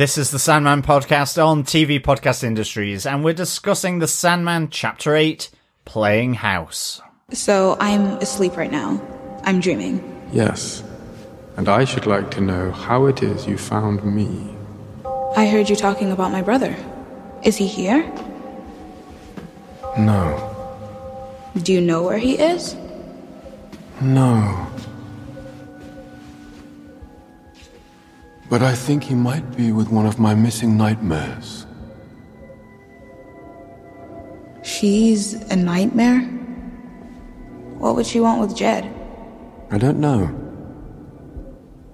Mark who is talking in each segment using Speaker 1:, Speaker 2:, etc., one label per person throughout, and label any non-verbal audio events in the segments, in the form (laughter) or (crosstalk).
Speaker 1: This is the Sandman podcast on TV Podcast Industries, and we're discussing the Sandman Chapter 8 Playing House.
Speaker 2: So I'm asleep right now. I'm dreaming.
Speaker 3: Yes. And I should like to know how it is you found me.
Speaker 2: I heard you talking about my brother. Is he here?
Speaker 3: No.
Speaker 2: Do you know where he is?
Speaker 3: No. But I think he might be with one of my missing nightmares.
Speaker 2: She's a nightmare? What would she want with Jed?
Speaker 3: I don't know.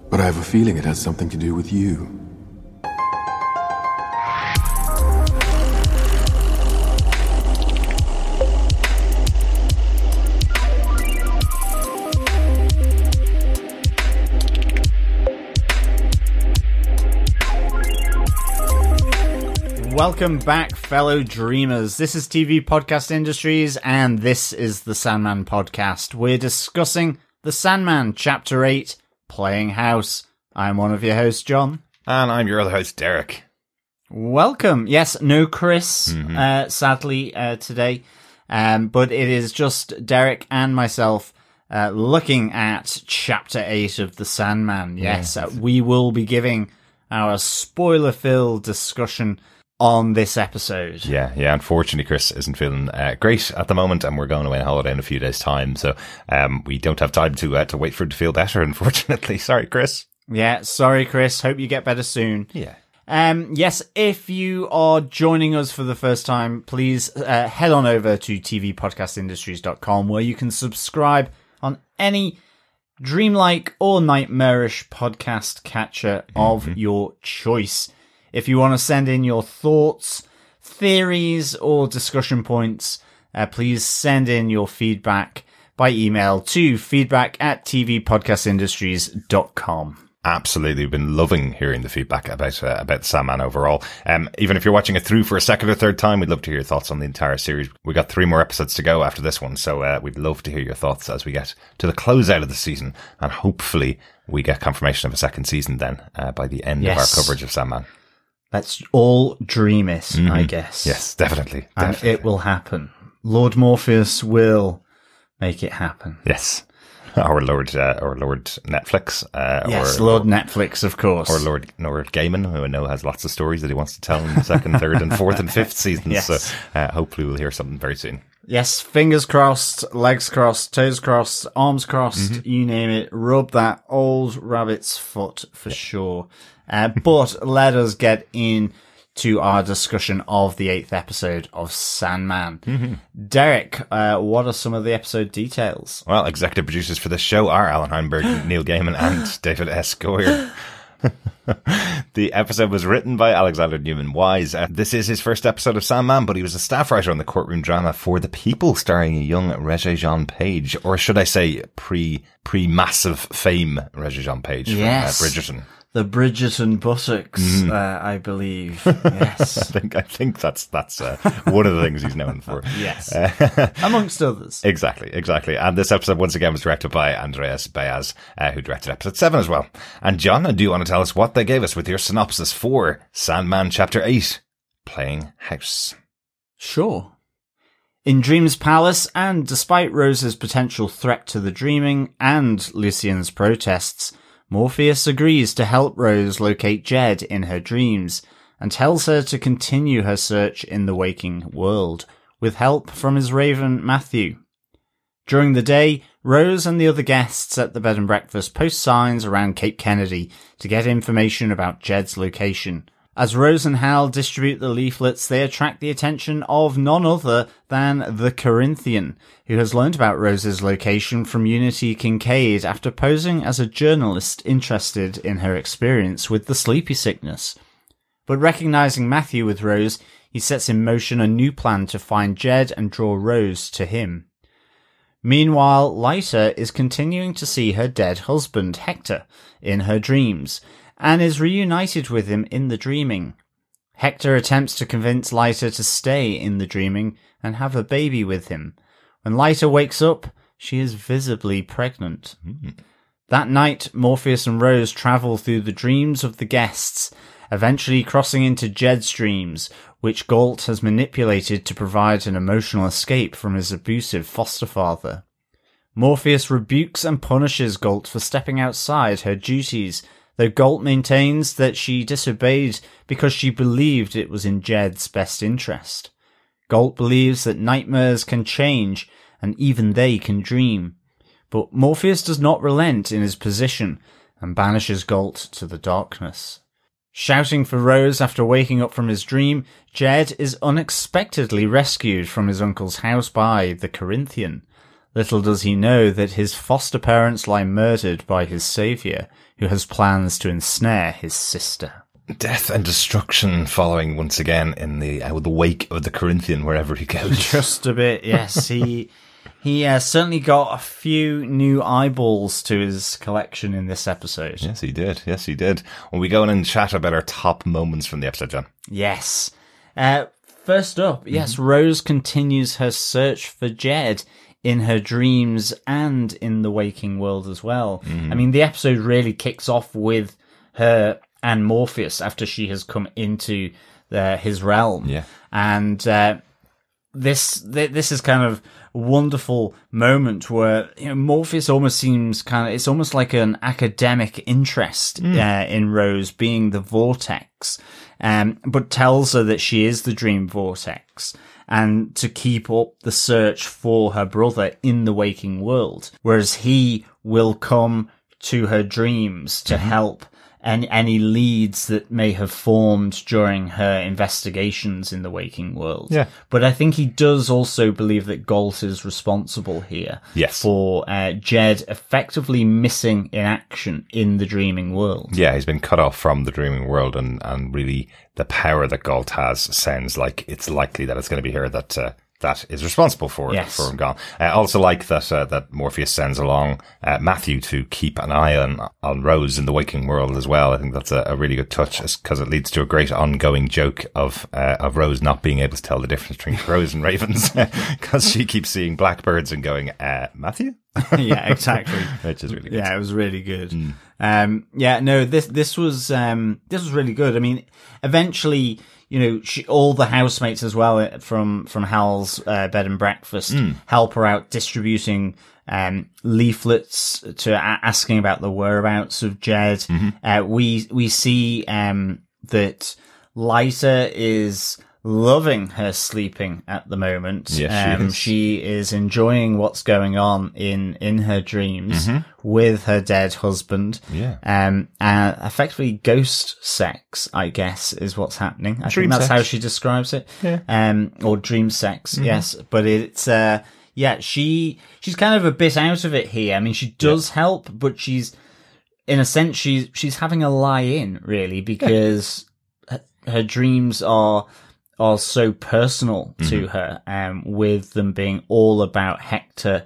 Speaker 3: But I have a feeling it has something to do with you.
Speaker 1: Welcome back, fellow dreamers. This is TV Podcast Industries, and this is the Sandman podcast. We're discussing the Sandman Chapter 8 Playing House. I'm one of your hosts, John.
Speaker 4: And I'm your other host, Derek.
Speaker 1: Welcome. Yes, no Chris, uh, sadly, uh, today. Um, but it is just Derek and myself uh, looking at Chapter 8 of The Sandman. Yes, uh, we will be giving our spoiler filled discussion on this episode.
Speaker 4: Yeah, yeah. Unfortunately, Chris isn't feeling uh, great at the moment, and we're going away on holiday in a few days' time, so um, we don't have time to uh, to wait for him to feel better. (laughs) Unfortunately, sorry, Chris.
Speaker 1: Yeah, sorry, Chris. Hope you get better soon.
Speaker 4: Yeah.
Speaker 1: Um, yes, if you are joining us for the first time, please uh, head on over to tvpodcastindustries.com where you can subscribe on any dreamlike or nightmarish podcast catcher of your choice. If you want to send in your thoughts, theories, or discussion points, uh, please send in your feedback by email to feedback at tvpodcastindustries.com.
Speaker 4: Absolutely, we've been loving hearing the feedback about uh, about Sandman overall. Um, even if you're watching it through for a second or third time, we'd love to hear your thoughts on the entire series. We got three more episodes to go after this one, so uh, we'd love to hear your thoughts as we get to the close out of the season, and hopefully we get confirmation of a second season then uh, by the end
Speaker 1: Yes.
Speaker 4: of our coverage of Sandman.
Speaker 1: Let's all dream it, I guess.
Speaker 4: Yes, definitely,
Speaker 1: And
Speaker 4: definitely.
Speaker 1: it will happen. Lord Morpheus will make it happen.
Speaker 4: Yes. (laughs) Our Lord, uh, or Lord Netflix, uh,
Speaker 1: Yes,
Speaker 4: or,
Speaker 1: Lord Netflix, of course.
Speaker 4: or Lord Lord Gaiman, who I know has lots of stories that he wants to tell in the second, third, and fourth and fifth (laughs) seasons.
Speaker 1: Yes.
Speaker 4: So uh, hopefully we'll hear something very soon.
Speaker 1: Yes, fingers crossed, legs crossed, toes crossed, arms crossed,
Speaker 4: Mm-hmm.
Speaker 1: you name it. Rub that old rabbit's foot for sure. Uh, but let us get in to our discussion of the eighth episode of Sandman.
Speaker 4: Mm-hmm.
Speaker 1: Derek, uh, what are some of the episode details?
Speaker 4: Well, executive producers for this show are Allan Heinberg, (gasps) Neil Gaiman, and David S. Goyer. (laughs) the episode was written by Alexander Newman Wise. Uh, this is his first episode of Sandman, but he was a staff writer on the courtroom drama For the People, starring a young Regé Jean Page, or should I say, pre pre massive fame Regé Jean Page
Speaker 1: Yes.
Speaker 4: from uh, Bridgerton.
Speaker 1: The Bridgerton buttocks,
Speaker 4: Mm-hmm.
Speaker 1: uh, I believe. (laughs) Yes.
Speaker 4: I think I think that's that's uh, one of the things he's known for. (laughs)
Speaker 1: yes. (laughs) Amongst others.
Speaker 4: Exactly, exactly. And this episode once again was directed by Andrés Baiz, uh, who directed episode seven as well. And John, do you want to tell us what they gave us with your synopsis for Sandman Chapter Eight, Playing House?
Speaker 1: Sure. In Dream's palace, and despite Rose's potential threat to the dreaming and Lucienne's protests, Morpheus agrees to help Rose locate Jed in her dreams and tells her to continue her search in the waking world with help from his raven Matthew. During the day, Rose and the other guests at the bed and breakfast post signs around Cape Kennedy to get information about Jed's location. As Rose and Hal distribute the leaflets, they attract the attention of none other than the Corinthian, who has learned about Rose's location from Unity Kincaid after posing as a journalist interested in her experience with the sleepy sickness. But recognizing Matthew with Rose, he sets in motion a new plan to find Jed and draw Rose to him. Meanwhile, Lyta is continuing to see her dead husband, Hector, in her dreams, and is reunited with him in the dreaming. Hector attempts to convince Lyta to stay in the dreaming and have a baby with him. When Lyta wakes up, she is visibly pregnant. Hmm. That night, Morpheus and Rose travel through the dreams of the guests eventually crossing into Jed's dreams, which Gault has manipulated to provide an emotional escape from his abusive foster father. Morpheus rebukes and punishes Gault for stepping outside her duties, though Gault maintains that she disobeyed because she believed it was in Jed's best interest. Gault believes that nightmares can change and even they can dream. But Morpheus does not relent in his position and banishes Gault to the darkness. Shouting for Rose after waking up from his dream, Jed is unexpectedly rescued from his uncle's house by the Corinthian. Little does he know that his foster parents lie murdered by his savior, who has plans to ensnare his sister.
Speaker 4: Death and destruction following once again in the uh, the wake of the Corinthian wherever he goes. (laughs)
Speaker 1: Just a bit, yes. He he uh, certainly got a few new eyeballs to his collection in this episode.
Speaker 4: yes, he did. Yes, he did. When we go in and chat about our top moments from the episode, John.
Speaker 1: Yes. Uh, first up, yes, Rose continues her search for Jed in her dreams and in the waking world as well. I mean, the episode really kicks off with her and Morpheus after she has come into the, his realm.
Speaker 4: Yeah.
Speaker 1: And uh, this th- this is kind of a wonderful moment where you know, Morpheus almost seems kind of it's almost like an academic interest uh, in Rose being the vortex, um, but tells her that she is the dream vortex and to keep up the search for her brother in the waking world, whereas he will come to her dreams to mm-hmm. help and any leads that may have formed during her investigations in the waking world.
Speaker 4: Yeah.
Speaker 1: But I think he does also believe that Gault is responsible here
Speaker 4: Yes.
Speaker 1: for uh, Jed effectively missing in action in the dreaming world.
Speaker 4: Yeah, he's been cut off from the dreaming world, and, and really the power that Gault has sounds like it's likely that it's going to be her that uh, that is responsible for
Speaker 1: Yes.
Speaker 4: for him gone. I also like that uh, that Morpheus sends along uh, Matthew to keep an eye on on Rose in the waking world as well. I think that's a, a really good touch because it leads to a great ongoing joke of uh, of Rose not being able to tell the difference between (laughs) crows and ravens (laughs) because she keeps seeing blackbirds and going, uh, Matthew, (laughs)
Speaker 1: yeah, exactly.
Speaker 4: which is really good.
Speaker 1: Yeah, it was really good. Um, yeah, no, this this was um, this was really good. I mean, eventually, you know, she, all the housemates as well uh, from from Hal's uh, bed and breakfast help her out distributing um, leaflets to a- asking about the whereabouts of Jed. Uh, we we see um, that Lyta is loving her sleeping at the moment.
Speaker 4: Yes, she
Speaker 1: um,
Speaker 4: is.
Speaker 1: she is enjoying what's going on in in her dreams with her dead husband.
Speaker 4: Mm-hmm. Yeah.
Speaker 1: Um, uh, effectively ghost sex, I guess, is what's happening. I
Speaker 4: Dream
Speaker 1: think that's
Speaker 4: sex.
Speaker 1: how she describes it.
Speaker 4: Yeah.
Speaker 1: Um, or dream sex,
Speaker 4: Mm-hmm.
Speaker 1: yes. But it's, uh, yeah, she, she's kind of a bit out of it here. I mean, she does help, but she's, in a sense, she's, she's having a lie in, really, because her, her dreams are, are so personal to
Speaker 4: Mm-hmm.
Speaker 1: her, um, with them being all about Hector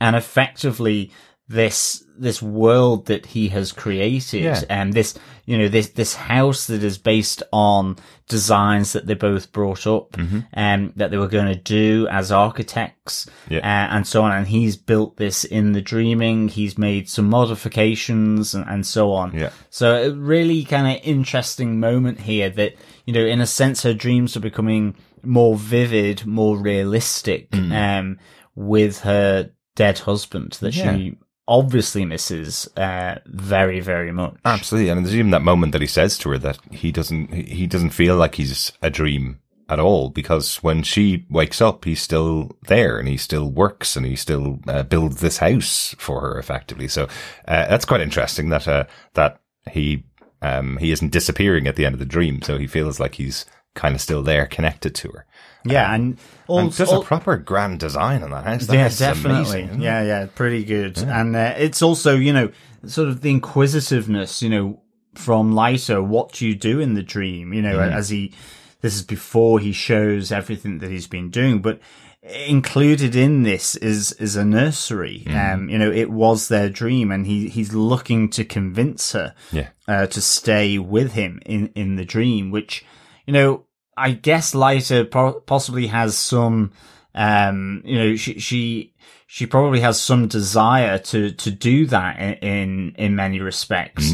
Speaker 1: and effectively this, this world that he has created
Speaker 4: Yeah.
Speaker 1: and this, you know, this, this house that is based on designs that they both brought up, um, that they were going to do as architects,
Speaker 4: Yeah.
Speaker 1: uh, and so on. And he's built this in the dreaming. He's made some modifications and, and so on.
Speaker 4: Yeah.
Speaker 1: So a really kind of interesting moment here that, you know, in a sense, her dreams are becoming more vivid, more realistic,
Speaker 4: Mm.
Speaker 1: um, with her dead husband that
Speaker 4: Yeah.
Speaker 1: she obviously misses, uh, very, very much.
Speaker 4: Absolutely, and there's even that moment that he says to her that he doesn't he doesn't feel like he's a dream at all because when she wakes up, he's still there and he still works and he still uh, builds this house for her effectively. So uh, that's quite interesting that uh, that he um, he isn't disappearing at the end of the dream, so he feels like he's kind of still there, connected to her.
Speaker 1: Yeah. And, all,
Speaker 4: just
Speaker 1: all-
Speaker 4: a proper grand design on that house. That
Speaker 1: yeah, definitely.
Speaker 4: amazing,
Speaker 1: yeah, yeah, pretty good. And uh, it's also, you know, sort of the inquisitiveness, you know, from Lysa. What do you do in the dream? You know,
Speaker 4: Mm.
Speaker 1: as he, this is before he shows everything that he's been doing, but included in this is is a nursery.
Speaker 4: Mm.
Speaker 1: Um, you know, it was their dream, and he he's looking to convince her
Speaker 4: Yeah.
Speaker 1: uh, to stay with him in, in the dream, which, you know, I guess Lyta po- possibly has some, um, you know, she, she, she probably has some desire to, to do that in, in, in many respects.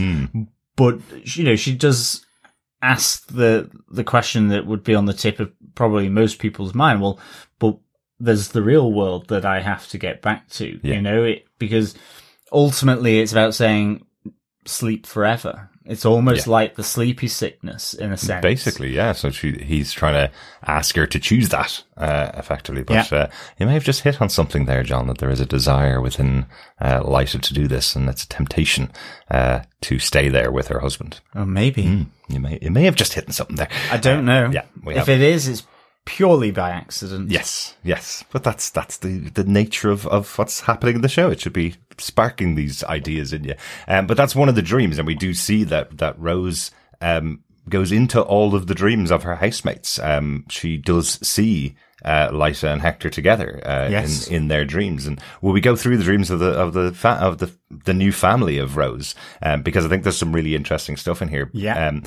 Speaker 1: But, you know, she does ask the the question that would be on the tip of probably most people's mind. Well, but there's the real world that I have to get back to.
Speaker 4: Yeah.
Speaker 1: You know, it because ultimately it's about saying sleep forever. It's almost
Speaker 4: Yeah.
Speaker 1: like the sleepy sickness in a sense.
Speaker 4: Basically, yeah. So she, he's trying to ask her to choose that, uh, effectively. But,
Speaker 1: Yeah.
Speaker 4: uh, you may have just hit on something there, John, that there is a desire within, uh, Lysa to do this and it's a temptation, uh, to stay there with her husband.
Speaker 1: Or maybe.
Speaker 4: You may, you may have just hit on something there.
Speaker 1: I don't know.
Speaker 4: yeah,
Speaker 1: if
Speaker 4: have.
Speaker 1: it is, it's purely by accident.
Speaker 4: Yes, yes, but that's that's the the nature of of what's happening in the show. It should be sparking these ideas in you. Um, but that's one of the dreams, and we do see that that Rose um goes into all of the dreams of her housemates. Um, she does see. Uh, Lysa and Hector together uh,
Speaker 1: Yes.
Speaker 4: in in their dreams, and will we go through the dreams of the of the fa- of the the new family of Rose? Um, because I think there's some really interesting stuff in here.
Speaker 1: Yeah.
Speaker 4: Um,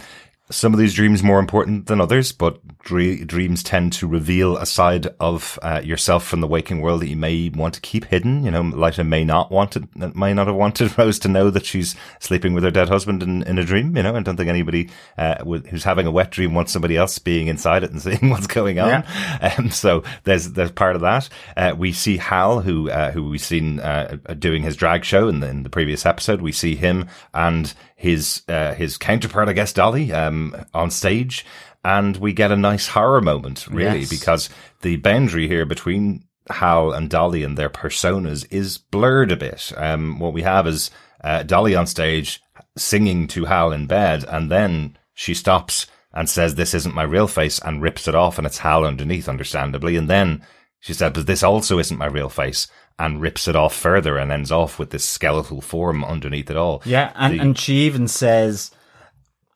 Speaker 4: some of these dreams more important than others, but dre- dreams tend to reveal a side of uh, yourself from the waking world that you may want to keep hidden. You know, Lyta may not want to, may not have wanted (laughs) Rose to know that she's sleeping with her dead husband in, in a dream. You know, I don't think anybody uh, who's having a wet dream wants somebody else being inside it and (laughs) seeing what's going on. Um, so there's there's part of that. Uh, we see Hal, who uh, who we've seen uh, doing his drag show in the, in the previous episode. We see him and his uh, his counterpart, I guess, Dolly, um, on stage, and we get a nice horror moment, really,
Speaker 1: Yes.
Speaker 4: because the boundary here between Hal and Dolly and their personas is blurred a bit. Um, what we have is uh, Dolly on stage singing to Hal in bed, and then she stops and says, "This isn't my real face," and rips it off, and it's Hal underneath, understandably, and then she said, "But this also isn't my real face." And rips it off further and ends off with this skeletal form underneath it all.
Speaker 1: Yeah, and,
Speaker 4: The-
Speaker 1: and she even says,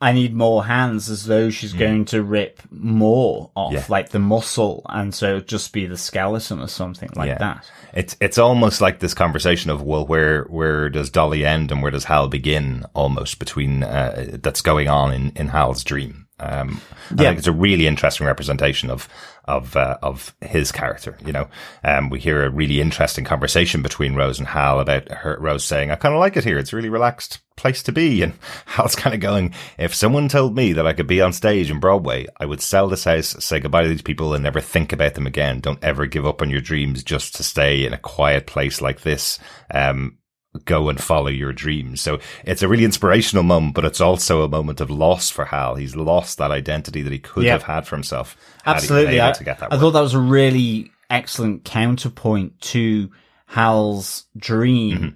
Speaker 1: I need more hands as though she's going to rip more off,
Speaker 4: Hmm. Yeah.
Speaker 1: like the muscle, and so just be the skeleton or something like
Speaker 4: Yeah.
Speaker 1: that.
Speaker 4: It's it's almost like this conversation of well, where where does Dolly end and where does Hal begin? Almost between uh, that's going on in in Hal's dream. Um, I
Speaker 1: Yeah.
Speaker 4: think it's a really interesting representation of of uh, of his character. You know, um, we hear a really interesting conversation between Rose and Hal about her Rose saying, "I kind of like it here. It's a really relaxed place to be," (laughs) and Hal's kind of going, "If someone told me that I could be on stage in Broadway, I would sell this house, say goodbye to these people, and never think about them again. Don't ever give up on your dreams just to stay in a quiet place like this." Um, go and follow your dreams. So it's a really inspirational moment, but it's also a moment of loss for Hal. He's lost that identity that he could
Speaker 1: Yeah.
Speaker 4: have had for himself. had he been
Speaker 1: Absolutely. I,
Speaker 4: to get that
Speaker 1: I thought that was a really excellent counterpoint to Hal's dream
Speaker 4: Mm-hmm.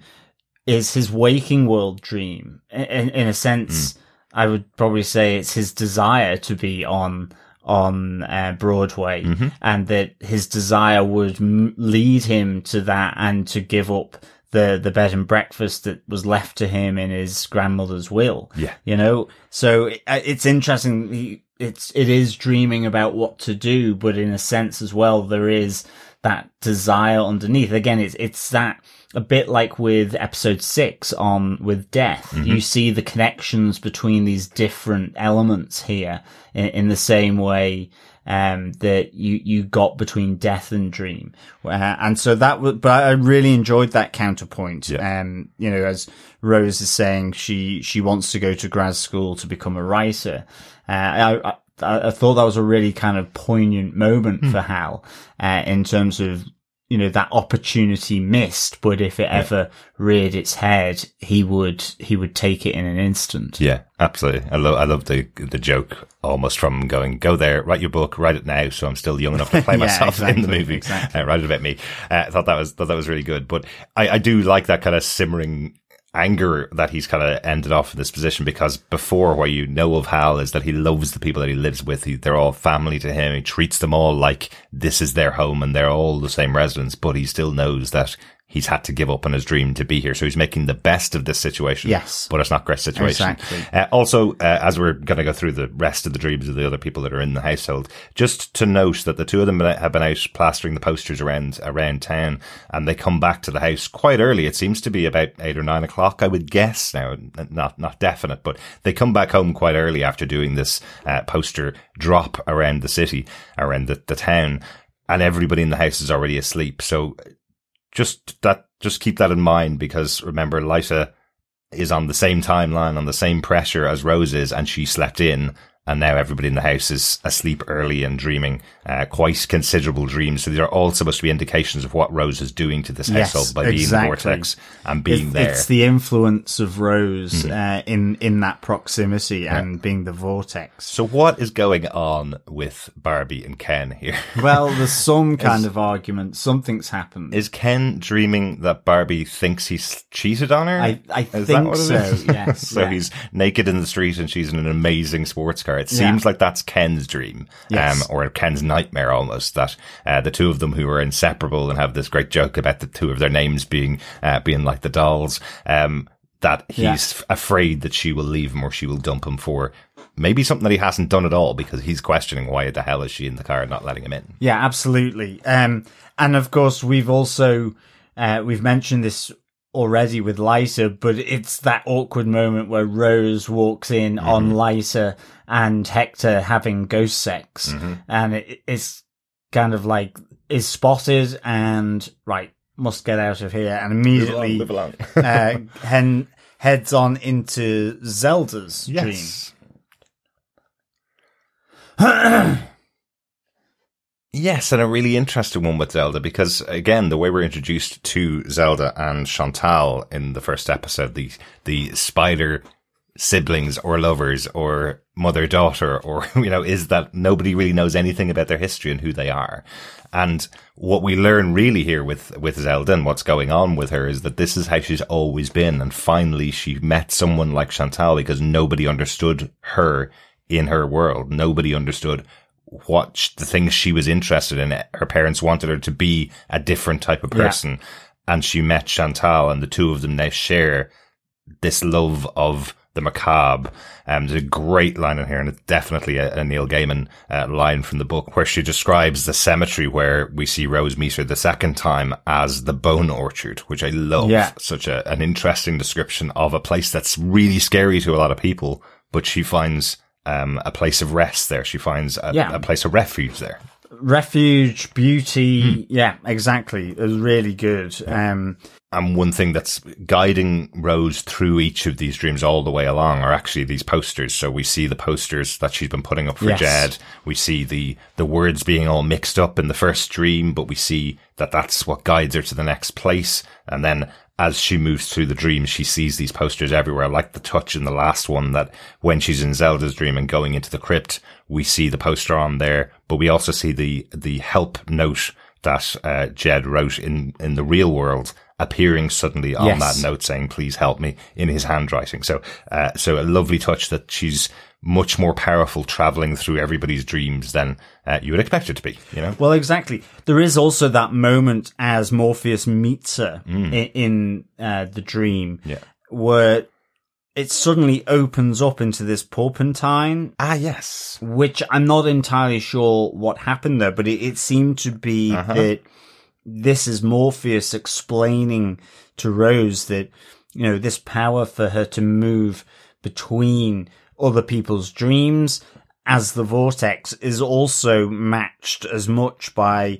Speaker 1: is his waking world dream. In, in, in a sense,
Speaker 4: Mm.
Speaker 1: I would probably say it's his desire to be on on uh, Broadway,
Speaker 4: Mm-hmm.
Speaker 1: and that his desire would m- lead him to that, and to give up the the bed and breakfast that was left to him in his grandmother's will.
Speaker 4: Yeah.
Speaker 1: you know. So it, uh, it's interesting. He, it's it is dreaming about what to do, but in a sense as well, there is that desire underneath. Again, it's it's that a bit like with episode six on with death. You see the connections between these different elements here in, in the same way um, that you you got between death and dream, uh, and so that was. But I really enjoyed that counterpoint.
Speaker 4: Yeah.
Speaker 1: Um, you know, as Rose is saying, she she wants to go to grad school to become a writer. Uh, I, I I thought that was a really kind of poignant moment for Hal uh, in terms of you know that opportunity missed, but if it ever reared its head, he would he would take it in an instant.
Speaker 4: Yeah, absolutely. I love I love the the joke almost from going go there, write your book, write it now, so I'm still young enough to play (laughs)
Speaker 1: Yeah,
Speaker 4: myself in the movie.
Speaker 1: exactly.
Speaker 4: Uh, write it about me. Uh, I thought that was thought that was really good, but I, I do like that kind of simmering anger that he's kind of ended off in this position because before what you know of Hal is that he loves the people that he lives with. He, they're all family to him. He treats them all like this is their home and they're all the same residents, but he still knows that he's had to give up on his dream to be here. So he's making the best of this situation.
Speaker 1: Yes.
Speaker 4: But it's not a great situation.
Speaker 1: Exactly.
Speaker 4: Uh, also, uh, as we're going to go through the rest of the dreams of the other people that are in the household, just to note that the two of them have been out plastering the posters around around town, and they come back to the house quite early. It seems to be about eight or nine o'clock, I would guess. Now, not not definite, but they come back home quite early after doing this uh, poster drop around the city, around the, the town, and everybody in the house is already asleep. So just that, just keep that in mind because remember, Lysa is on the same timeline, on the same pressure as Rose is, and she slept in and now everybody in the house is asleep early and dreaming uh, quite considerable dreams. So these are all supposed to be indications of what Rose is doing to this
Speaker 1: Yes,
Speaker 4: household by being in the vortex and being
Speaker 1: It's,
Speaker 4: there.
Speaker 1: It's the influence of Rose uh, in in that proximity and being the vortex.
Speaker 4: so what is going on with Barbie and Ken here? (laughs)
Speaker 1: Well, there's some kind of argument. Something's happened.
Speaker 4: Is Ken dreaming that Barbie thinks he's cheated on her?
Speaker 1: I, I think so. (laughs) Yes.
Speaker 4: so
Speaker 1: yeah.
Speaker 4: he's naked in the street and she's in an amazing sports car. It
Speaker 1: Yeah.
Speaker 4: seems like that's Ken's dream,
Speaker 1: Yes.
Speaker 4: um, or Ken's nightmare almost. That uh, the two of them who are inseparable and have this great joke about the two of their names being uh, being like the dolls. Um, that he's
Speaker 1: Yeah.
Speaker 4: f- afraid that she will leave him or she will dump him for maybe something that he hasn't done at all because he's questioning why the hell is she in the car and not letting him in.
Speaker 1: Yeah, absolutely. Um, and of course, we've also uh, we've mentioned this already with Lysa, but it's that awkward moment where Rose walks in on Lysa and Hector having ghost sex, and it, it's kind of like is spotted and right must get out of here, and immediately
Speaker 4: Live along.
Speaker 1: uh, (laughs) hen heads on into Zelda's dream. (clears throat)
Speaker 4: Yes. and a really interesting one with Zelda because again, the way we're introduced to Zelda and Chantal in the first episode, the the spider siblings or lovers or mother daughter or (laughs) you know is that nobody really knows anything about their history and who they are and what we learn really here with with Zelda and what's going on with her is that this is how she's always been and finally she met someone like Chantal because nobody understood her in her world nobody understood what sh- the things she was interested in her parents wanted her to be a different type of
Speaker 1: Yeah.
Speaker 4: person and she met Chantal and the two of them now share this love of the macabre. Um, there's a great line in here, and it's definitely a, a Neil Gaiman uh, line from the book where she describes the cemetery where we see Rose meet her the second time as the bone orchard, which I love.
Speaker 1: Yeah.
Speaker 4: Such a, an interesting description of a place that's really scary to a lot of people, but she finds um, a place of rest there. She finds a,
Speaker 1: Yeah.
Speaker 4: a place of refuge there.
Speaker 1: Refuge, beauty,
Speaker 4: Hmm.
Speaker 1: yeah, exactly. It was really good. Um,
Speaker 4: And one thing that's guiding Rose through each of these dreams all the way along are actually these posters. So we see the posters that she's been putting up for
Speaker 1: Yes.
Speaker 4: Jed. We see the, the words being all mixed up in the first dream, but we see that that's what guides her to the next place. And then as she moves through the dream, she sees these posters everywhere, like the touch in the last one that when she's in Zelda's dream and going into the crypt, we see the poster on there, but we also see the, the help note that uh, Jed wrote in, in the real world appearing suddenly on
Speaker 1: Yes.
Speaker 4: that note saying, please help me in his handwriting. So, uh, so a lovely touch that she's much more powerful traveling through everybody's dreams than uh, you would expect it to be, you know?
Speaker 1: well, exactly. There is also that moment as Morpheus meets her in, in uh, the dream
Speaker 4: Yeah.
Speaker 1: where it suddenly opens up into this porpentine,
Speaker 4: Ah, yes.
Speaker 1: which I'm not entirely sure what happened there, but it, it seemed to be that this is Morpheus explaining to Rose that, you know, this power for her to move between other people's dreams as the vortex is also matched as much by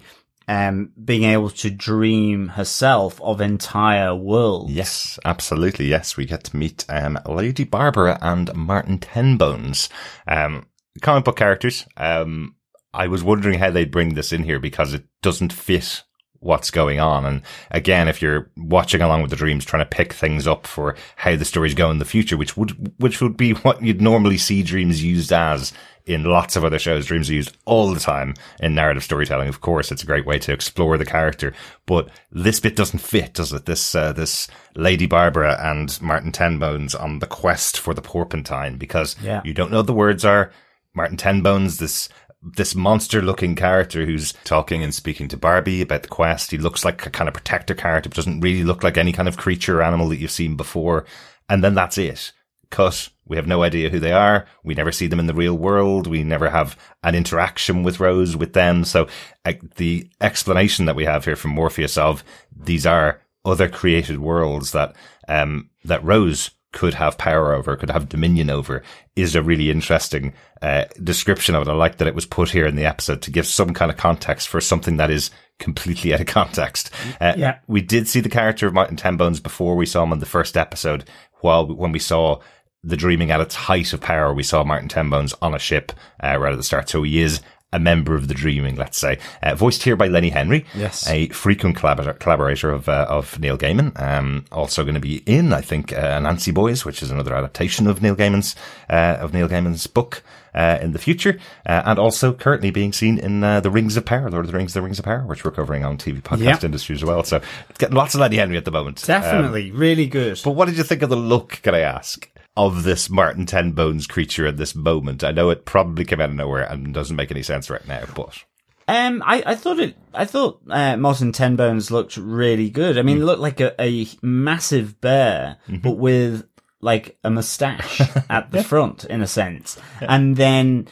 Speaker 1: um, being able to dream herself of entire worlds.
Speaker 4: Yes, absolutely. Yes, we get to meet um, Lady Barbara and Martin Tenbones, um, comic book characters. Um, I was wondering how they'd bring this in here because it doesn't fit what's going on. And again, if you're watching along with the dreams, trying to pick things up for how the stories go in the future, which would which would be what you'd normally see dreams used as in lots of other shows. Dreams are used all the time in narrative storytelling. Of course, it's a great way to explore the character, but this bit doesn't fit, does it? This uh, this Lady Barbara and Martin Tenbones on the quest for the Porpentine because
Speaker 1: Yeah.
Speaker 4: you don't know what the words are. Martin Tenbones, this this monster looking character who's talking and speaking to Barbie about the quest. He looks like a kind of protector character, but doesn't really look like any kind of creature or animal that you've seen before. And then that's it. Cut. We have no idea who they are. We never see them in the real world. We never have an interaction with Rose with them. So uh, the explanation that we have here from Morpheus of these are other created worlds that, um, that Rose could have power over, could have dominion over, is a really interesting uh, description of it. I like that it was put here in the episode to give some kind of context for something that is completely out of context. Uh,
Speaker 1: Yeah.
Speaker 4: we did see the character of Martin Tenbones before we saw him in the first episode. While when we saw the dreaming at its height of power. We saw Martin Tenbones on a ship uh, right at the start, so he is a member of the Dreaming, let's say, uh, voiced here by Lenny Henry,
Speaker 1: Yes.
Speaker 4: a frequent collaborator, collaborator of uh, of Neil Gaiman. Um, also going to be in, I think, uh, Anansi Boys, which is another adaptation of Neil Gaiman's uh, of Neil Gaiman's book. Uh, in the future, uh, and also currently being seen in uh, the Rings of Power, Lord of the Rings, the Rings of Power, which we're covering on TV podcast
Speaker 1: Yeah.
Speaker 4: industry as well. So getting lots of Lenny Henry at the moment. Um,
Speaker 1: Definitely, really good.
Speaker 4: but what did you think of the look, can I ask, of this Martin Ten Bones creature at this moment? I know it probably came out of nowhere and doesn't make any sense right now, but
Speaker 1: Um, I, I thought it. I thought uh, Martin Tenbones looked really good. I mean,
Speaker 4: Mm.
Speaker 1: it looked like a, a massive bear,
Speaker 4: Mm-hmm.
Speaker 1: but with like a mustache (laughs) at the front, in a sense. And then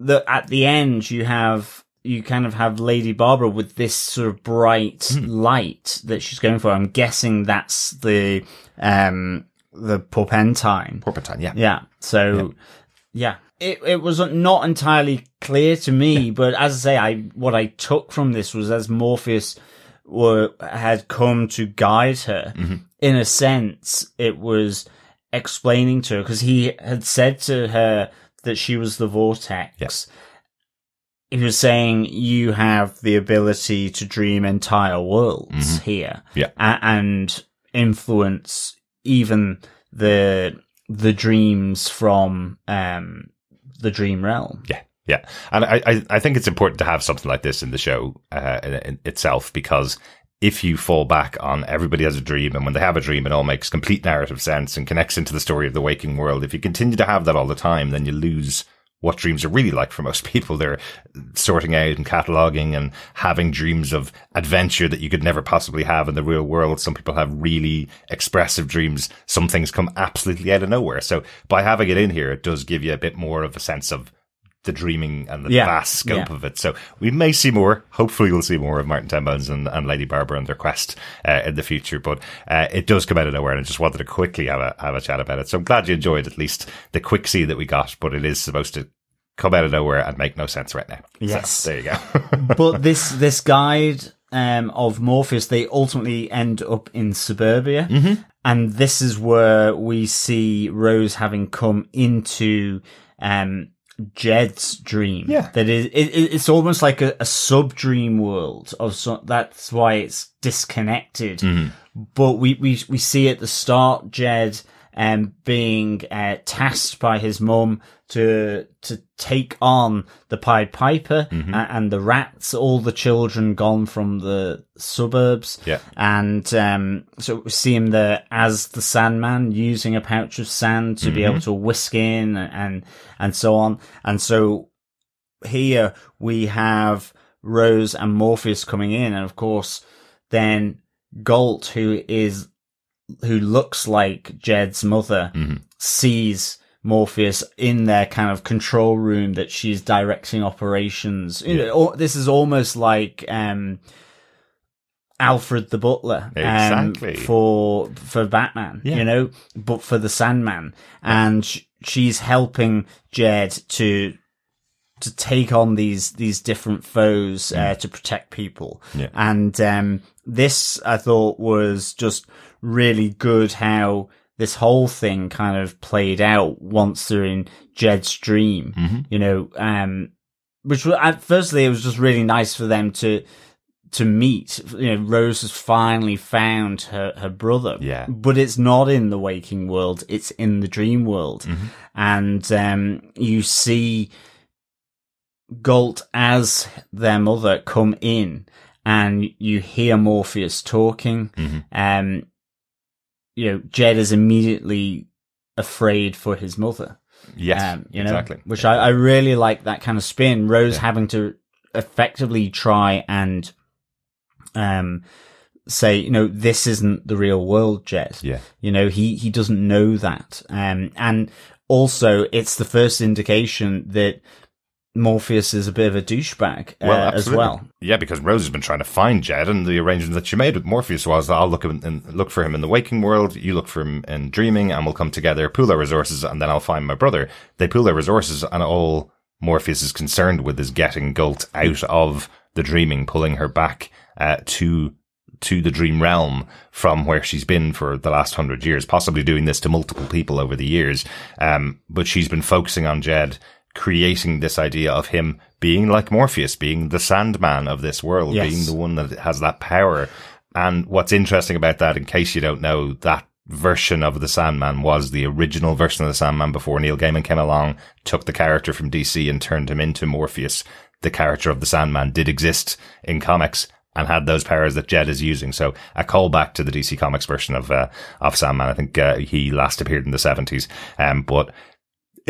Speaker 1: the at the end, you have you kind of have Lady Barbara with this sort of bright
Speaker 4: Hmm.
Speaker 1: light that she's going for. I'm guessing that's the um the Porpentine.
Speaker 4: Porpentine, yeah.
Speaker 1: Yeah. So, yeah. It, it was not entirely clear to me, but as I say, I, what I took from this was as Morpheus were, had come to guide her, mm-hmm. in a sense, it was explaining to her, because he had said to her that she was the vortex. Yes. He was saying, you have the ability to dream entire worlds mm-hmm. here.
Speaker 4: Yeah.
Speaker 1: a- and influence even the the dreams from um the dream realm.
Speaker 4: Yeah, yeah, and I, I, think it's important to have something like this in the show uh, in, in itself because if you fall back on everybody has a dream, and when they have a dream, it all makes complete narrative sense and connects into the story of the waking world. If you continue to have that all the time, then you lose what dreams are really like for most (laughs) people. They're sorting out and cataloging and having dreams of adventure that you could never possibly have in the real world. Some people have really expressive dreams. Some things come absolutely out of nowhere. So by having it in here, it does give you a bit more of a sense of the dreaming and the
Speaker 1: Yeah,
Speaker 4: vast scope
Speaker 1: yeah.
Speaker 4: of it. So we may see more. Hopefully, we'll see more of Martin Tenbones and, and Lady Barbara and their quest uh, in the future. But uh, it does come out of nowhere, and I just wanted to quickly have a have a chat about it. So I'm glad you enjoyed at least the quick see that we got. But it is supposed to come out of nowhere and make no sense right now.
Speaker 1: Yes.
Speaker 4: So, there you go. (laughs)
Speaker 1: but (laughs) this this guide um of Morpheus they ultimately end up in suburbia. And this is where we see Rose having come into um Jed's dream.
Speaker 4: Yeah.
Speaker 1: That is, it, it- it's almost like a, a sub dream world of so, that's why it's disconnected. Mm-hmm. But we, we, we see at the start Jed, um, being, uh, tasked by his mum to, to take on the Pied Piper a- and, the rats, all the children gone from the suburbs.
Speaker 4: Yeah.
Speaker 1: And, um, so we see him there as the Sandman using a pouch of sand to be able to whisk in and, and so on. And so here we have Rose and Morpheus coming in, and of course, then Gault, who is who looks like Jed's mother, sees Morpheus in their kind of control room that she's directing operations. You know, this is almost like um, Alfred the Butler um,
Speaker 4: Exactly.
Speaker 1: for for Batman,
Speaker 4: Yeah.
Speaker 1: you know, but for the Sandman, and sh- she's helping Jed to to take on these these different foes uh, to protect people.
Speaker 4: Yeah.
Speaker 1: And um, this I thought was just really good how this whole thing kind of played out once they're in Jed's dream. You know, um, which was, at firstly it was just really nice for them to to meet. You know, Rose has finally found her, her brother.
Speaker 4: Yeah.
Speaker 1: But it's not in the waking world, it's in the dream world. And um you see Gault as their mother come in and you hear Morpheus talking. Um you know, Jed is immediately afraid for his mother.
Speaker 4: yes,
Speaker 1: Um, you know,
Speaker 4: exactly.
Speaker 1: which I, I really like that kind of spin. Rose having to effectively try and um say, you know, this isn't the real world, Jed.
Speaker 4: Yeah.
Speaker 1: You know, he he doesn't know that. Um and also it's the first indication that Morpheus is a bit of a douchebag uh,
Speaker 4: well,
Speaker 1: as well.
Speaker 4: Yeah, because Rose has been trying to find Jed, and the arrangement that she made with Morpheus was, that "I'll look in, in, look for him in the waking world, you look for him in dreaming, and we'll come together, pool our resources, and then I'll find my brother." They pool their resources, and all Morpheus is concerned with is getting Gault out of the dreaming, pulling her back uh, to to the dream realm from where she's been for the last hundred years, possibly doing this to multiple people over the years. Um, but she's been focusing on Jed creating this idea of him being like Morpheus, being the Sandman of this world,
Speaker 1: Yes.
Speaker 4: being the one that has that power. And what's interesting about that, in case you don't know, that version of the Sandman was the original version of the Sandman before Neil Gaiman came along, took the character from DC and turned him into Morpheus. The character of the Sandman did exist in comics and had those powers that Jed is using. So a callback to the DC Comics version of uh, of Sandman. I think uh, he last appeared in the seventies. Um, but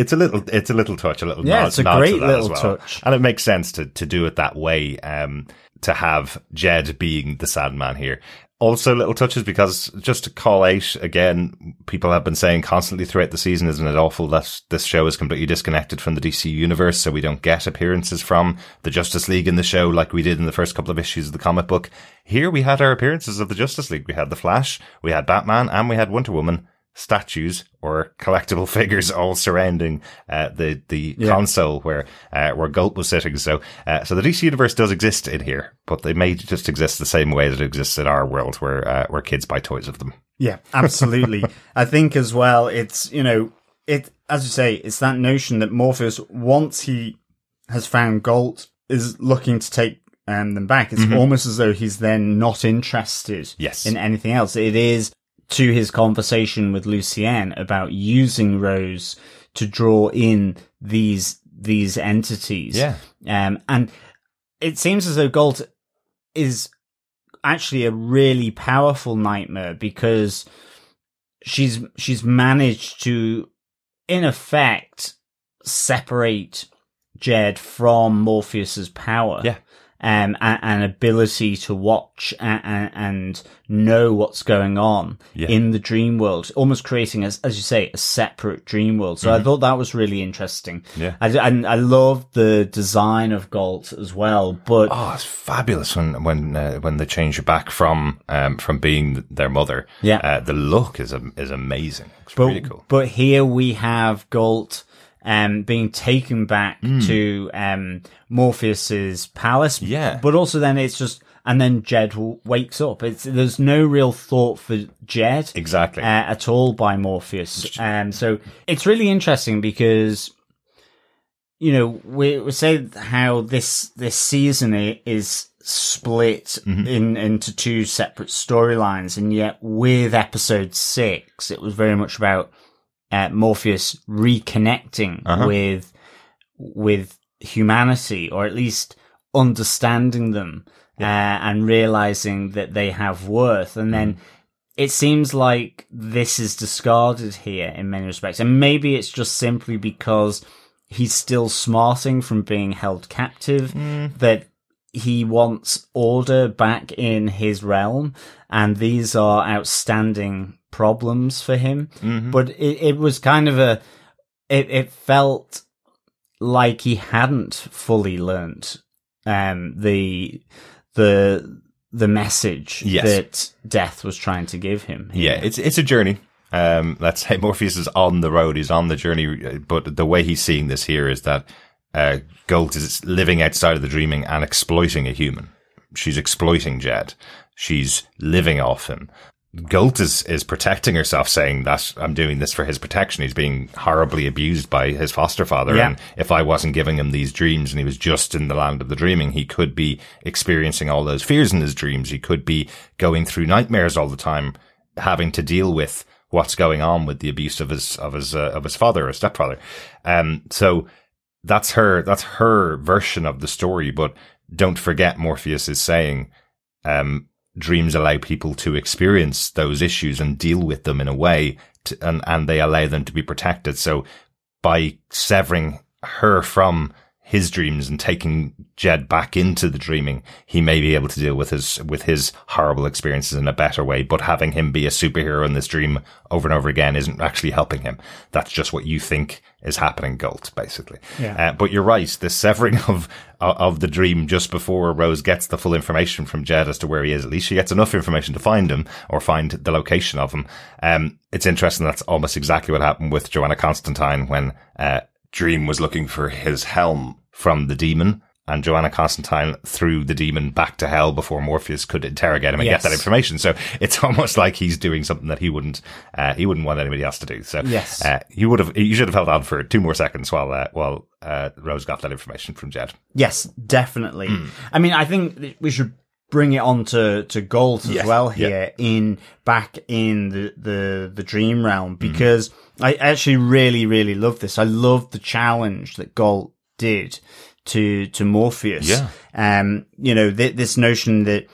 Speaker 4: it's a little, it's a little touch, a little
Speaker 1: Yeah,
Speaker 4: nod,
Speaker 1: it's a great little
Speaker 4: well.
Speaker 1: touch.
Speaker 4: and it makes sense to to do it that way. Um, to have Jed being the Sandman here. Also, little touches because just to call out again, people have been saying constantly throughout the season, isn't it awful that this show is completely disconnected from the DC universe, so we don't get appearances from the Justice League in the show like we did in the first couple of issues of the comic book. Here we had our appearances of the Justice League. We had the Flash, we had Batman, and we had Wonder Woman statues or collectible (laughs) figures all surrounding uh, the the
Speaker 1: Yeah.
Speaker 4: console where uh, where Gault was sitting. So uh, so the DC universe does exist in here, but they may just exist the same way that it exists in our world, where uh, where kids buy toys of them.
Speaker 1: Yeah, absolutely. (laughs) I think as well, it's, you know, it, as you say, it's that notion that Morpheus, once he has found Gault, is looking to take um, them back. It's almost as though he's then not interested
Speaker 4: Yes.
Speaker 1: in anything else. It is to his conversation with Lucienne about using Rose to draw in these, these entities.
Speaker 4: Yeah.
Speaker 1: Um, and it seems as though Gault is actually a really powerful nightmare because she's she's managed to in effect separate Jed from Morpheus's power.
Speaker 4: Yeah.
Speaker 1: Um, and, and ability to watch and, and, and know what's going on
Speaker 4: Yeah.
Speaker 1: in the dream world, almost creating, as, as you say, a separate dream world. So I thought that was really interesting.
Speaker 4: Mm-hmm. Yeah.
Speaker 1: I, and I love the design of Gault as well, but
Speaker 4: Oh, it's fabulous when when uh, when they change her back from um from being their mother.
Speaker 1: Yeah.
Speaker 4: uh, the look is is amazing. It's
Speaker 1: But,
Speaker 4: really cool.
Speaker 1: but here we have Gault um, being taken back to um, Morpheus's palace.
Speaker 4: Yeah.
Speaker 1: But also then it's just, and then Jed wakes up. It's There's no real thought for Jed.
Speaker 4: Exactly.
Speaker 1: Uh, at all by Morpheus. Um, so it's really interesting because, you know, we, we say how this, this season is split in, into two separate storylines. And yet with episode six, it was very much about, uh, Morpheus reconnecting
Speaker 4: Uh-huh.
Speaker 1: with, with humanity or at least understanding them, uh, and realizing that they have worth. And then, it seems like this is discarded here in many respects. And maybe it's just simply because he's still smarting from being held captive that he wants order back in his realm. And these are outstanding problems for him. But it, it was kind of a, it, it felt like he hadn't fully learnt, um, the, the, the message
Speaker 4: Yes.
Speaker 1: that death was trying to give him.
Speaker 4: Yeah, it's it's a journey. Um, let's say (laughs) Morpheus is on the road. He's on the journey, but the way he's seeing this here is that uh, Gault is living outside of the dreaming and exploiting a human. She's exploiting Jed. She's living off him. Gault is, is protecting herself, saying that I'm doing this for his protection. He's being horribly abused by his foster father.
Speaker 1: Yeah.
Speaker 4: And if I wasn't giving him these dreams and he was just in the land of the dreaming, he could be experiencing all those fears in his dreams. He could be going through nightmares all the time, having to deal with what's going on with the abuse of his, of his, uh, of his father or stepfather. Um, so that's her, that's her version of the story. But don't forget Morpheus is saying, um, dreams allow people to experience those issues and deal with them in a way to, and, and they allow them to be protected. So by severing her from his dreams and taking Jed back into the dreaming, he may be able to deal with his, with his horrible experiences in a better way. But having him be a superhero in this dream over and over again isn't actually helping him. That's just what you think is happening, Gault, basically.
Speaker 1: Yeah.
Speaker 4: Uh, but you're right. The severing (laughs) of, of the dream just before Rose gets the full information from Jed as to where he is, at least she gets enough information to find him or find the location of him. Um, it's interesting. That's almost exactly what happened with Joanna Constantine when, uh, Dream was looking for his helm from the demon and Joanna Constantine threw the demon back to hell before Morpheus could interrogate him and
Speaker 1: Yes.
Speaker 4: get that information. So it's (laughs) almost like he's doing something that he wouldn't, uh, he wouldn't want anybody else to do. So
Speaker 1: Yes.
Speaker 4: uh, you would have, you should have held on for two more seconds while, uh, while, uh, Rose got that information from Jed.
Speaker 1: Yes, definitely.
Speaker 4: Hmm.
Speaker 1: I mean, I think we should bring it on to, to Gault as
Speaker 4: Yes,
Speaker 1: well
Speaker 4: yeah.
Speaker 1: here in back in the, the, the dream realm
Speaker 4: Mm-hmm.
Speaker 1: because I actually really, really love this. I love the challenge that Gault did to, to Morpheus.
Speaker 4: Yeah.
Speaker 1: Um, you know, th- this notion that,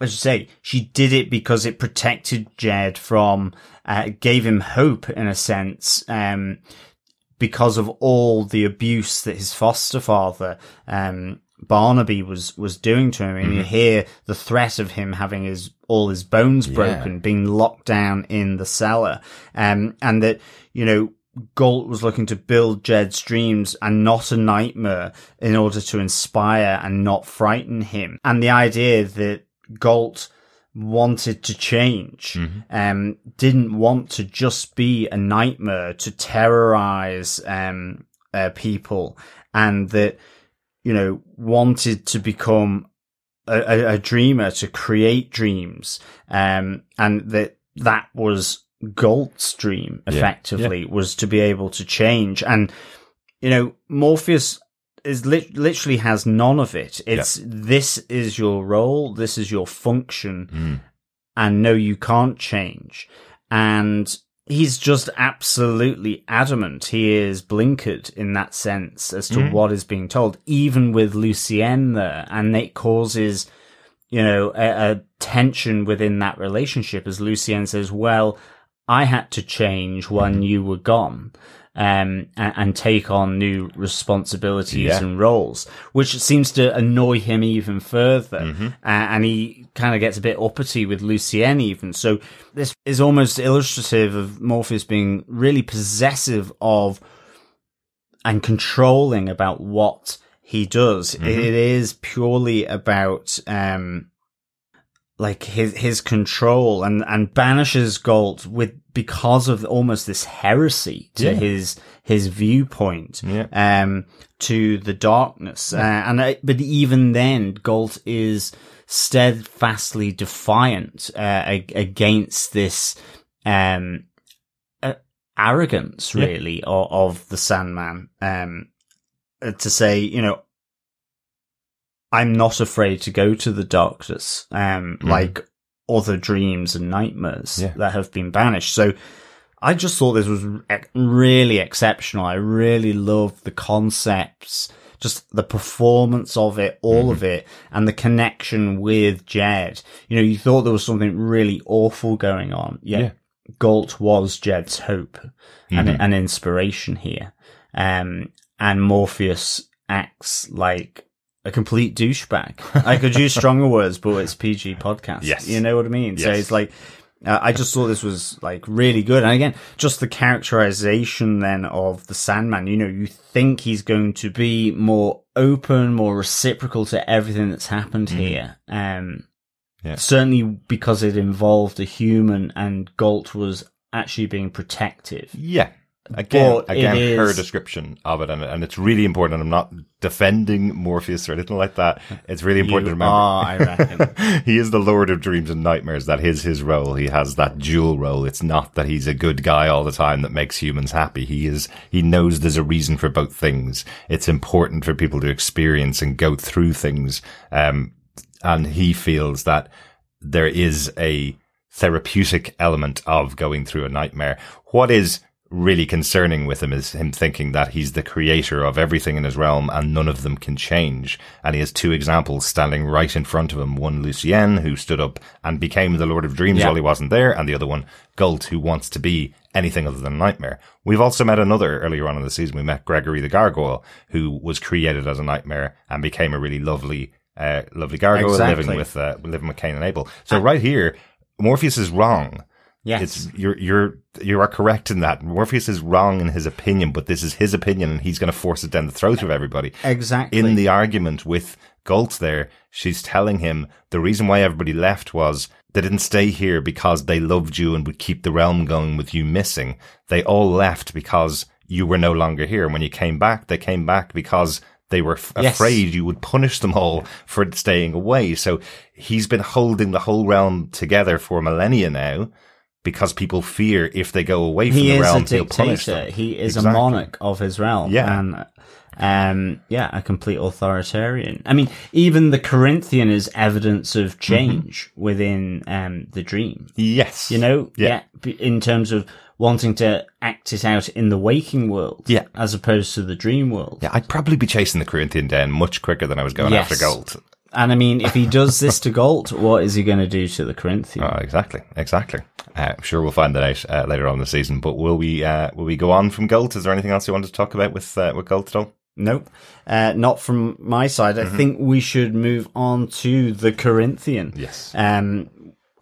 Speaker 1: as you say, she did it because it protected Jed from, uh, gave him hope in a sense, um, because of all the abuse that his foster father, um, Barnaby was, was doing to him. And
Speaker 4: Mm-hmm.
Speaker 1: you hear the threat of him having his, all his bones broken, being locked down in the cellar. Um, and that, you know, Gault was looking to build Jed's dreams and not a nightmare in order to inspire and not frighten him. And the idea that Gault wanted to change, um, didn't want to just be a nightmare to terrorize, um, uh, people and that, you know, wanted to become a, a, dreamer to create dreams. Um, and that that was Gault's dream effectively was to be able to change. And, you know, Morpheus is lit- literally has none of it. It's this is your role. This is your function. And no, you can't change. And he's just absolutely adamant. He is blinkered in that sense as to mm-hmm. what is being told, even with Lucienne there. And it causes, you know, a, a tension within that relationship as Lucienne says, well, I had to change when you were gone. Um, and, and take on new responsibilities
Speaker 4: Yeah.
Speaker 1: and roles, which seems to annoy him even further.
Speaker 4: Mm-hmm.
Speaker 1: Uh, and he kind of gets a bit uppity with Lucienne even. So this is almost illustrative of Morpheus being really possessive of and controlling about what he does.
Speaker 4: Mm-hmm.
Speaker 1: It is purely about, um, like his, his control and, and banishes Gault with, because of almost this heresy to
Speaker 4: Yeah.
Speaker 1: his, his viewpoint,
Speaker 4: Yeah.
Speaker 1: um, to the darkness. Uh, and, I, but even then, Gault is steadfastly defiant, uh, ag- against this, um, uh, arrogance
Speaker 4: Yeah.
Speaker 1: really of, of the Sandman, um, uh, to say, you know, I'm not afraid to go to the darkness, um, like other dreams and nightmares
Speaker 4: Yeah.
Speaker 1: that have been banished. So I just thought this was really exceptional. I really loved the concepts, just the performance of it, all of it, and the connection with Jed. You know, you thought there was something really awful going on. Yet
Speaker 4: Yeah.
Speaker 1: Gault was Jed's hope and, and inspiration here. Um, and Morpheus acts like a complete douchebag. I could use stronger (laughs) words, but it's PG podcast.
Speaker 4: Yes.
Speaker 1: You know what I mean? So it's like, uh, I just thought this was like really good. And again, just the characterization then of the Sandman, you know, you think he's going to be more open, more reciprocal to everything that's happened here. Um,
Speaker 4: Yeah.
Speaker 1: certainly because it involved a human and Gault was actually being protective.
Speaker 4: Yeah. Again,
Speaker 1: But
Speaker 4: again,
Speaker 1: it
Speaker 4: her
Speaker 1: is-
Speaker 4: description of it, and, and it's really important. I'm not defending Morpheus or anything like that. It's really important
Speaker 1: You
Speaker 4: to remember.
Speaker 1: are, I reckon. (laughs)
Speaker 4: he is the Lord of Dreams and Nightmares. That is his role. He has that dual role. It's not that he's a good guy all the time that makes humans happy. He is, he knows there's a reason for both things. It's important for people to experience and go through things. Um, and he feels that there is a therapeutic element of going through a nightmare. What is really concerning with him is him thinking that he's the creator of everything in his realm and none of them can change. And he has two examples standing right in front of him. One, Lucienne, who stood up and became the Lord of Dreams
Speaker 1: Yeah.
Speaker 4: while he wasn't there. And the other one, Gault, who wants to be anything other than a nightmare. We've also met another earlier on in the season. We met Gregory the Gargoyle, who was created as a nightmare and became a really lovely, uh, lovely gargoyle
Speaker 1: Exactly.
Speaker 4: living with, uh, living with Cain and Abel. So right here, Morpheus is wrong.
Speaker 1: Yes.
Speaker 4: It's you're you're you are correct in that Morpheus is wrong in his opinion, but this is his opinion, and he's going to force it down the throat of everybody.
Speaker 1: Exactly.
Speaker 4: In the argument with Gault, there, she's telling him the reason why everybody left was they didn't stay here because they loved you and would keep the realm going with you missing. They all left because you were no longer here. And when you came back, they came back because they were f-
Speaker 1: Yes.
Speaker 4: afraid you would punish them all for staying away. So he's been holding the whole realm together for millennia now because people fear if they go away from
Speaker 1: he
Speaker 4: the realm, he'll punish them.
Speaker 1: He is
Speaker 4: Exactly.
Speaker 1: a monarch of his realm.
Speaker 4: Yeah.
Speaker 1: And, um, yeah, a complete authoritarian. I mean, even the Corinthian is evidence of change within, um, the dream.
Speaker 4: Yes.
Speaker 1: You know?
Speaker 4: Mm-hmm. Yeah.
Speaker 1: In terms of wanting to act it out in the waking world.
Speaker 4: Yeah.
Speaker 1: As opposed to the dream world.
Speaker 4: Yeah, I'd probably be chasing the Corinthian down much quicker than I was going
Speaker 1: Yes.
Speaker 4: after gold.
Speaker 1: And I mean, if he does this to Gault, what is he going to do to the Corinthian?
Speaker 4: Oh, exactly, exactly. Uh, I'm sure we'll find that out uh, later on in the season. But will we? Uh, will we go on from Gault? Is there anything else you wanted to talk about with uh, with Gault at all?
Speaker 1: Nope. Uh, not from my side.
Speaker 4: Mm-hmm.
Speaker 1: I think we should move on to the Corinthian.
Speaker 4: Yes.
Speaker 1: Um,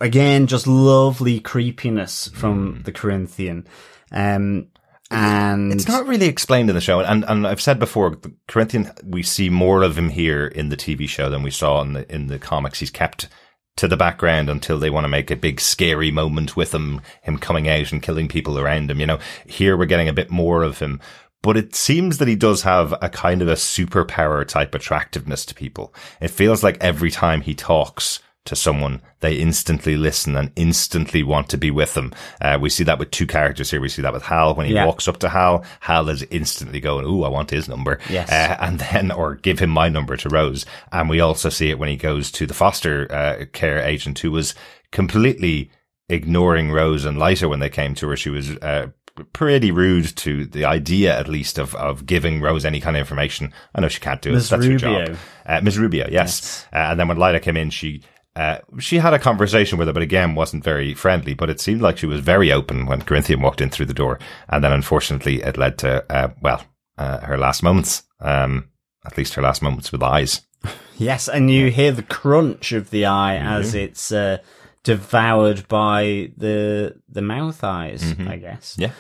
Speaker 1: again, just lovely creepiness
Speaker 4: Mm.
Speaker 1: from the Corinthian. Um, and
Speaker 4: It's not really explained in the show, and and I've said before, the Corinthian. We see more of him here in the TV show than we saw in the in the comics. He's kept to the background until they want to make a big scary moment with him, him coming out and killing people around him. You know, here we're getting a bit more of him. But it seems that he does have a kind of a superpower type attractiveness to people. It feels like every time he talks to someone, they instantly listen and instantly want to be with them. Uh, we see that with two characters here. We see that with Hal when he
Speaker 1: Yeah.
Speaker 4: walks up to Hal. Hal is instantly going, "Ooh, I want his number."
Speaker 1: Yes.
Speaker 4: Uh, and then, or give him my number to Rose. And we also see it when he goes to the foster uh, care agent who was completely ignoring Rose and Lyta when they came to her. She was uh, pretty rude to the idea, at least, of, of giving Rose any kind of information. I know she can't do it.
Speaker 1: Ms.
Speaker 4: That's her
Speaker 1: Rubio.
Speaker 4: job. Uh, Ms. Rubio, yes. Uh, and then when Lyta came in, she uh, she had a conversation with her, but again, wasn't very friendly. But it seemed like she was very open when Corinthian walked in through the door. And then unfortunately, it led to, uh, well, uh, her last moments. Um, at least her last moments with eyes. (laughs)
Speaker 1: yes, and you hear the crunch of the eye as
Speaker 4: Mm-hmm.
Speaker 1: it's uh, devoured by the the mouth eyes. I guess.
Speaker 4: Mm-hmm. Yeah.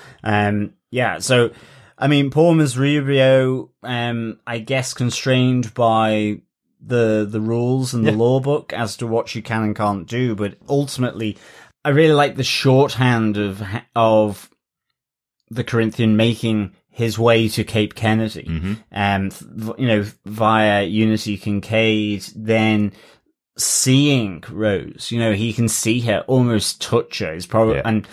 Speaker 1: Um, yeah, so, I mean, poor Ms. Rubio, um, I guess constrained by the, the rules and the law book as to what you can and can't do, but ultimately, I really like the shorthand of, of the Corinthian making his way to Cape Kennedy, um, you know, via Unity Kincaid, then seeing Rose, you know, he can see her, almost touch her, is probably,
Speaker 4: Yeah.
Speaker 1: and,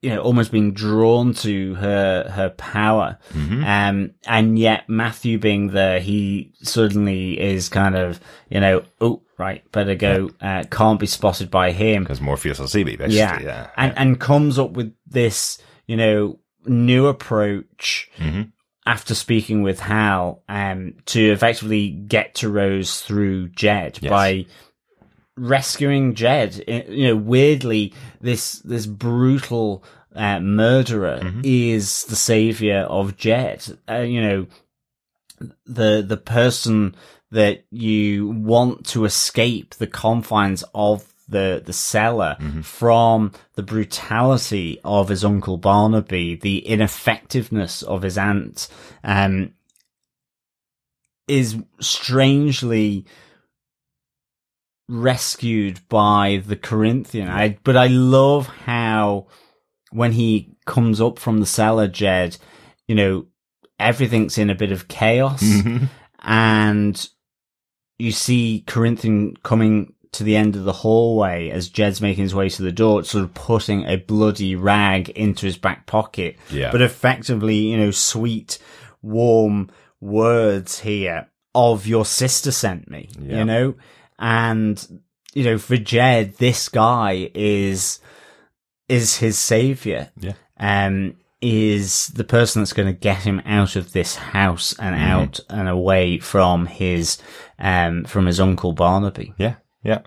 Speaker 1: you know, almost being drawn to her, her power.
Speaker 4: Mm-hmm.
Speaker 1: Um, and yet Matthew being there, he suddenly is kind of, you know, oh, right, better go, uh, can't be spotted by him.
Speaker 4: Because Morpheus will see me, basically.
Speaker 1: Yeah.
Speaker 4: Yeah.
Speaker 1: And, and comes up with this, you know, new approach
Speaker 4: Mm-hmm.
Speaker 1: after speaking with Hal, um, to effectively get to Rose through Jed
Speaker 4: Yes.
Speaker 1: by rescuing Jed. I- You know, weirdly, this, this brutal, uh, murderer
Speaker 4: Mm-hmm.
Speaker 1: is the savior of Jed. Uh, you know, the, the person that you want to escape the confines of the, the cellar
Speaker 4: Mm-hmm.
Speaker 1: from the brutality of his uncle Barnaby, the ineffectiveness of his aunt, um, is strangely rescued by the Corinthian. I, but I love how when he comes up from the cellar, Jed, you know, everything's in a bit of chaos
Speaker 4: Mm-hmm.
Speaker 1: and you see Corinthian coming to the end of the hallway as Jed's making his way to the door, sort of putting a bloody rag into his back pocket.
Speaker 4: Yeah.
Speaker 1: But effectively, you know, sweet, warm words here of your sister sent me,
Speaker 4: Yeah.
Speaker 1: you know? And, you know, for Jed, this guy is, is his savior
Speaker 4: Yeah.
Speaker 1: um, is the person that's going to get him out of this house and out and away from his, um, from his uncle Barnaby.
Speaker 4: Yeah, yeah.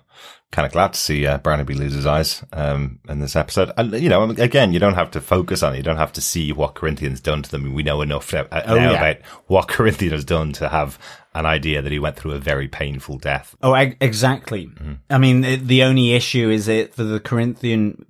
Speaker 4: Kind of glad to see uh, Barnaby lose his eyes um, in this episode. And, you know, again, you don't have to focus on it. You don't have to see what Corinthian's done to them. We know enough now, uh,
Speaker 1: Oh,
Speaker 4: now
Speaker 1: yeah.
Speaker 4: about what (laughs) Corinthian has done to have an idea that he went through a very painful death.
Speaker 1: Oh, e- exactly. I mean, the, the only issue is that for the Corinthian,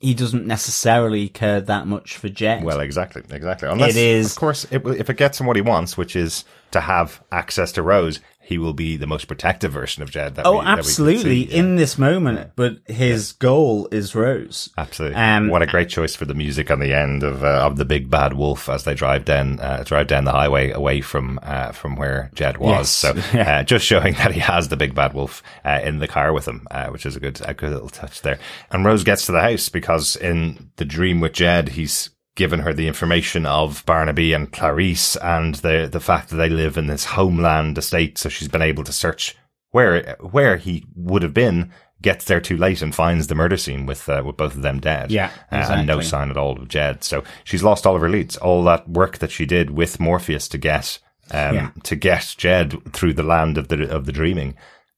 Speaker 1: he doesn't necessarily care that much for Jed.
Speaker 4: Well, exactly, exactly. Unless,
Speaker 1: It is-
Speaker 4: of course, it, if it gets him what he wants, which is to have access to Rose, he will be the most protective version of Jed. That
Speaker 1: Oh,
Speaker 4: we, that
Speaker 1: absolutely.
Speaker 4: Yeah.
Speaker 1: In this moment, but his goal is Rose.
Speaker 4: Absolutely.
Speaker 1: Um,
Speaker 4: what a great choice for the music on the end of uh, of the big bad wolf as they drive down uh, drive down the highway away from uh, from where Jed was.
Speaker 1: Yes.
Speaker 4: So (laughs) uh, just showing that he has the big bad wolf uh, in the car with him, uh, which is a good a good little touch there. And Rose gets to the house because in the dream with Jed, he's given her the information of Barnaby and Clarice and the the fact that they live in this homeland estate. So she's been able to search where where he would have been. Gets there too late and finds the murder scene with uh, with both of them dead.
Speaker 1: Yeah,
Speaker 4: Uh, and no sign at all of Jed. So she's lost all of her leads. All that work that she did with Morpheus to get um,
Speaker 1: Yeah.
Speaker 4: to get Jed through the land of the of the dreaming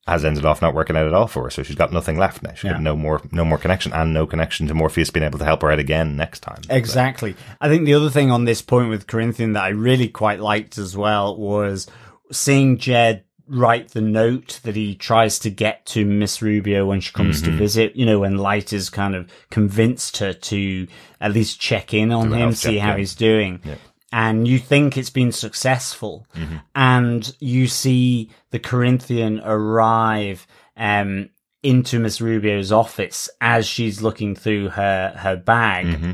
Speaker 4: has ended off not working out at all for her. So she's got nothing left now. She's
Speaker 1: Yeah.
Speaker 4: got no more no more connection and no connection to Morpheus being able to help her out again next time.
Speaker 1: Exactly. I think the other thing on this point with Corinthian that I really quite liked as well was seeing Jed write the note that he tries to get to Miss Rubio when she comes to mm-hmm. visit, you know, when Light is kind of convinced her to at least check in on
Speaker 4: Do
Speaker 1: him, see
Speaker 4: check,
Speaker 1: how
Speaker 4: yeah.
Speaker 1: he's doing. And you think it's been successful. And you see the Corinthian arrive, um, into Miss Rubio's office as she's looking through her, her bag
Speaker 4: Mm-hmm.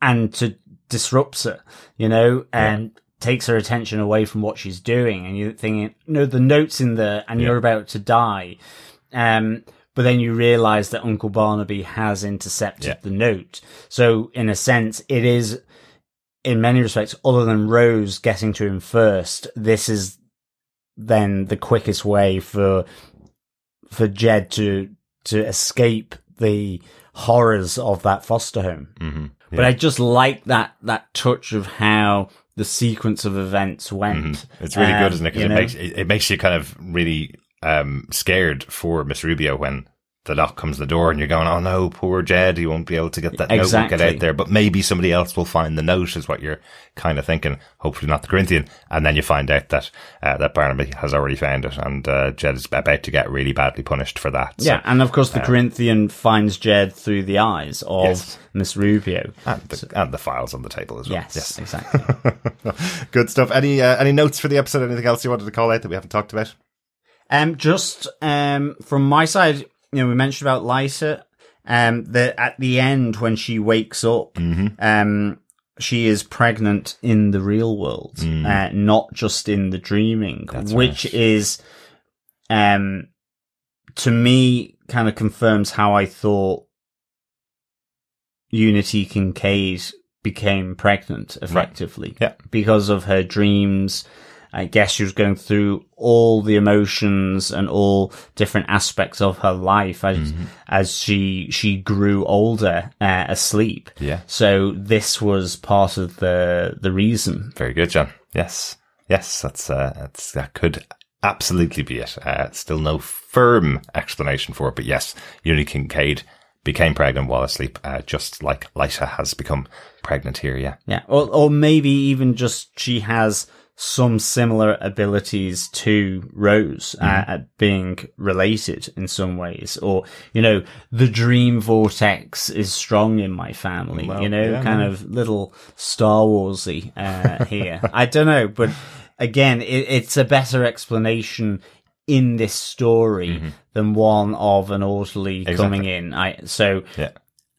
Speaker 1: and to disrupts her, you know, and takes her attention away from what she's doing. And you're thinking, no, the note's in there and you're about to die. Um, but then you realize that Uncle Barnaby has intercepted
Speaker 4: Yeah.
Speaker 1: the note. So in a sense, it is, in many respects, other than Rose getting to him first, this is then the quickest way for, for Jed to, to escape the horrors of that foster home.
Speaker 4: Mm-hmm.
Speaker 1: But I just like that that touch of how the sequence of events went.
Speaker 4: It's really
Speaker 1: Um,
Speaker 4: good, isn't it? Because it
Speaker 1: know?
Speaker 4: makes it, it makes you kind of really um, scared for Miss Rubio when the knock comes to the door and you're going, "Oh no, poor Jed, he won't be able to get that note, won't get out there." But maybe somebody else will find the note, is what you're kind of thinking. Hopefully, not the Corinthian. And then you find out that uh, that Barnaby has already found it, and uh, Jed is about to get really badly punished for that. So-
Speaker 1: Yeah, and of course the Corinthian finds Jed through the eyes of
Speaker 4: Yes.
Speaker 1: Miss Rubio.
Speaker 4: and the, and the files on the table as well.
Speaker 1: Yes, exactly. (laughs)
Speaker 4: good stuff. Any uh, any notes for the episode? Anything else you wanted to call out that we haven't talked about?
Speaker 1: Um, just um, from my side, you know, we mentioned about Lyta. Um, that at the end when she wakes up, um, she is pregnant in the real world, uh, not just in the dreaming, which
Speaker 4: right.
Speaker 1: is, um, to me, kind of confirms how I thought Unity Kincaid became pregnant effectively
Speaker 4: Yeah.
Speaker 1: because of her dreams. I guess she was going through all the emotions and all different aspects of her life as
Speaker 4: Mm-hmm.
Speaker 1: as she she grew older uh, asleep.
Speaker 4: Yeah.
Speaker 1: So this was part of the the reason.
Speaker 4: Very good, John. Yes, yes, that's uh, that's that could absolutely be it. Uh, still no firm explanation for it, but yes, Unity Kincaid became pregnant while asleep, uh, just like Lyta has become pregnant here. Yeah,
Speaker 1: Yeah. Or or maybe even just she has some similar abilities to Rose uh,
Speaker 4: Mm-hmm.
Speaker 1: at being related in some ways, or you know, the dream vortex is strong in my family.
Speaker 4: Well,
Speaker 1: you know,
Speaker 4: yeah,
Speaker 1: kind of little Star Warsy uh, (laughs) here. I don't know, but again, it, it's a better explanation in this story than one of an orderly
Speaker 4: Mm-hmm. Exactly.
Speaker 1: coming in. I so
Speaker 4: yeah,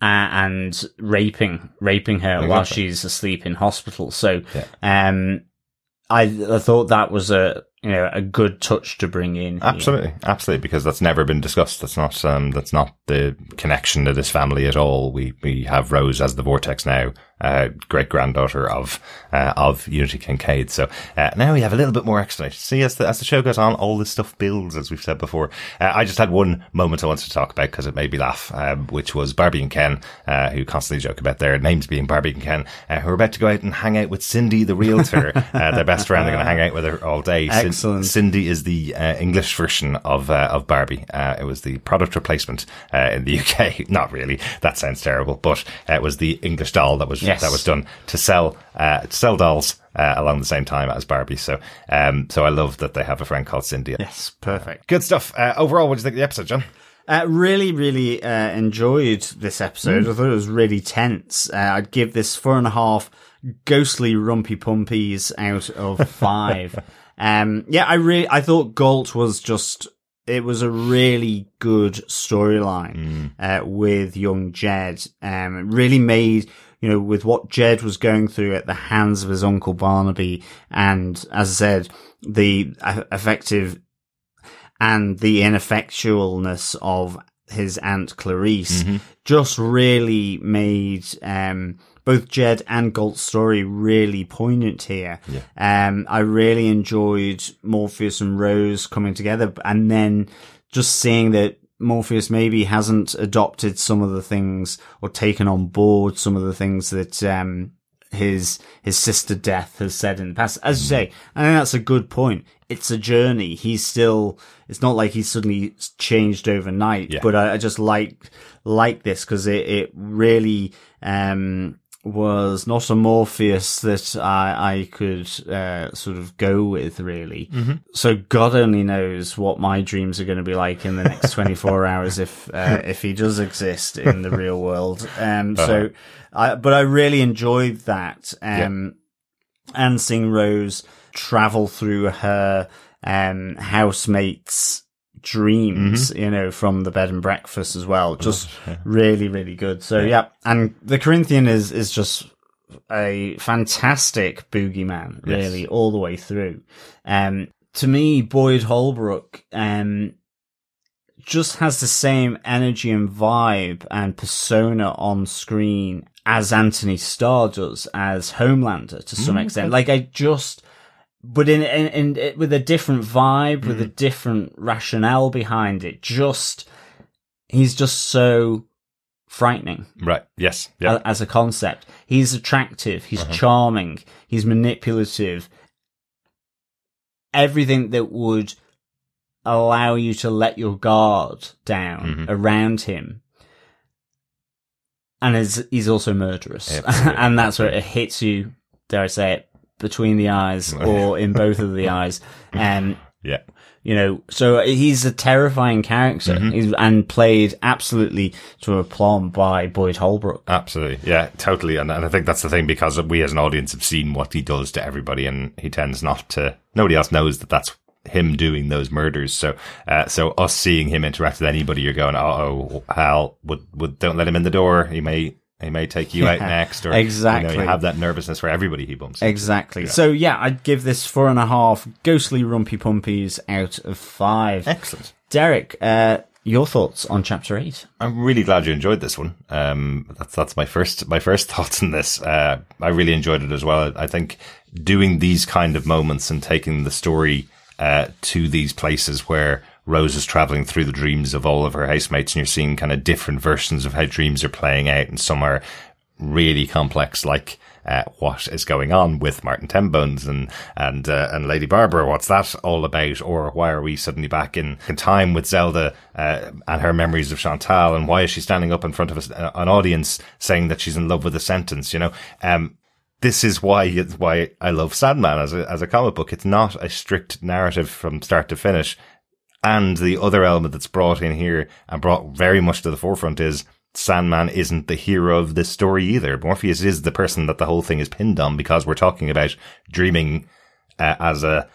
Speaker 1: uh, and raping raping her while she's asleep in hospital. So,
Speaker 4: Yeah.
Speaker 1: um, I I thought that was a you know a good touch to bring in. here.
Speaker 4: absolutely, absolutely, because that's never been discussed. That's not um, that's not the connection to this family at all. We we have Rose as the Vortex now, uh, great granddaughter of uh, of Unity Kincaid. So uh, now we have a little bit more explanation. See, as the as the show goes on, all this stuff builds, as we've said before. Uh, I just had one moment I wanted to talk about because it made me laugh, um, which was Barbie and Ken, uh, who constantly joke about their names being Barbie and Ken, uh, who are about to go out and hang out with Cindy, the realtor, (laughs) uh, their best friend. They're going to hang out with her all day.
Speaker 1: Excellent.
Speaker 4: Cindy is the uh, English version of uh, of Barbie. Uh, it was the product replacement uh, in the UK. (laughs) Not really. That sounds terrible, but uh, it was the English doll that was
Speaker 1: Yes.
Speaker 4: that was done to sell uh, to sell dolls uh, along the same time as Barbie. So um, so I love that they have a friend called Cindy.
Speaker 1: Yes, perfect.
Speaker 4: Good stuff. Uh, overall, what do you think of the episode, John?
Speaker 1: Uh, really, really uh, enjoyed this episode. I thought it was really tense. Uh, I'd give this four and a half ghostly rumpy pumpies out of (laughs) five. Um, yeah, I really, I thought Gault was just, it was a really good storyline, uh, with young Jed. Um, it really made, you know, with what Jed was going through at the hands of his uncle Barnaby and, as I said, the effective and the ineffectualness of his aunt Clarice just really made um, both Jed and Gault's story really poignant here. Um, I really enjoyed Morpheus and Rose coming together, and then just seeing that Morpheus maybe hasn't adopted some of the things or taken on board some of the things that um, his his sister Death has said in the past. As you say, I think that's a good point. It's a journey. He's still. It's not like he's suddenly changed overnight.
Speaker 4: Yeah.
Speaker 1: But I, I just like like this because it it really um was not a Morpheus that I I could uh, sort of go with really. So God only knows what my dreams are going to be like in the next (laughs) 24 hours if uh, if he does exist in the real world. Um, so, I, but I really enjoyed that. Um, and seeing Rose travel through her um, housemates' dreams, you know, from the bed and breakfast as well. Just really, really good. So yeah. and the Corinthian is is just a fantastic boogeyman,
Speaker 4: Yes.
Speaker 1: really, all the way through. Um, to me, Boyd Holbrook, um, just has the same energy and vibe and persona on screen as Antony Starr does as Homelander to some extent. Like I just, but in, in, in it, with a different vibe, with a mm. different rationale behind it, just, he's just so frightening
Speaker 4: Right. Yes. Yeah.
Speaker 1: as a concept. He's attractive. He's uh-huh. charming. He's manipulative. Everything that would allow you to let your guard down mm-hmm. around him. And is, he's also murderous. (laughs) And that's where it hits you, dare I say it, between the eyes (laughs) or in both of the eyes. Um,
Speaker 4: yeah.
Speaker 1: you know, so he's a terrifying character he's, and played absolutely to aplomb by Boyd Holbrook.
Speaker 4: Absolutely. Yeah, totally. And, and I think that's the thing because we as an audience have seen what he does to everybody and he tends not to, nobody else knows that that's him doing those murders. So, uh, so us seeing him interact with anybody, you're going, oh, Hal, would, would, don't let him in the door. He may, he may take you out next or
Speaker 1: exactly.
Speaker 4: You, know, you have that nervousness for everybody he bumps. into.
Speaker 1: Exactly. So yeah, I'd give this four and a half ghostly rumpy pumpies out of five.
Speaker 4: Excellent.
Speaker 1: Derek, uh, your thoughts on chapter eight?
Speaker 4: I'm really glad you enjoyed this one. Um, that's that's my first my first (laughs) thoughts on this. Uh, I really enjoyed it as well. I think doing these kind of moments and taking the story uh, to these places where Rose is traveling through the dreams of all of her housemates, and you're seeing kind of different versions of how dreams are playing out, and some are really complex, like. Uh, what is going on with Martin Tenbones and and uh, and Lady Barbara? What's that all about? Or why are we suddenly back in, in time with Zelda uh, and her memories of Chantal? And why is she standing up in front of a, an audience saying that she's in love with a sentence? You know, um, this is why why I love Sandman as a as a comic book. It's not a strict narrative from start to finish. And the other element that's brought in here and brought very much to the forefront is Sandman isn't the hero of this story either. Morpheus is the person that the whole thing is pinned on because we're talking about dreaming uh, as a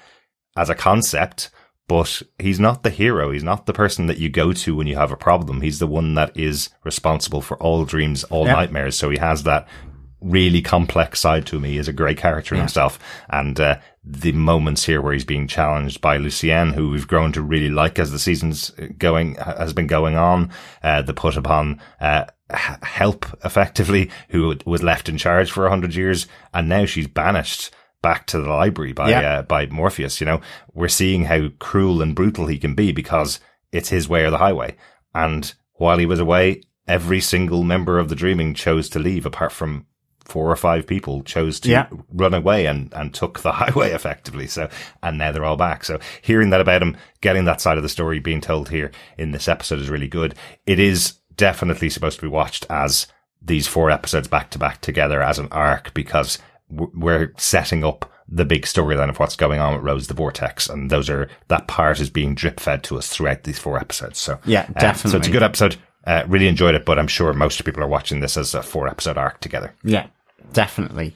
Speaker 4: as a concept, but he's not the hero. He's not the person that you go to when you have a problem. He's the one that is responsible for all dreams, all
Speaker 1: Yeah.
Speaker 4: nightmares. So he has that really complex side to him. He is a great character in himself. And uh, the moments here where he's being challenged by Lucienne, who we've grown to really like as the season's going has been going on, uh, the put upon uh, help effectively, who was left in charge for a hundred years, and now she's banished back to the library by
Speaker 1: Yeah.
Speaker 4: uh, by Morpheus. You know, we're seeing how cruel and brutal he can be because it's his way or the highway. And while he was away, every single member of the Dreaming chose to leave, apart from four or five people chose to
Speaker 1: Yeah.
Speaker 4: run away and, and took the (laughs) highway effectively. So, and now they're all back. So hearing that about him, getting that side of the story being told here in this episode is really good. It is definitely supposed to be watched as these four episodes back to back together as an arc because we're setting up the big storyline of what's going on with Rose the Vortex. And those are, that part is being drip fed to us throughout these four episodes. So
Speaker 1: Yeah,
Speaker 4: um, so it's a good episode. Uh, really enjoyed it, but I'm sure most people are watching this as a four episode arc together.
Speaker 1: Yeah, definitely.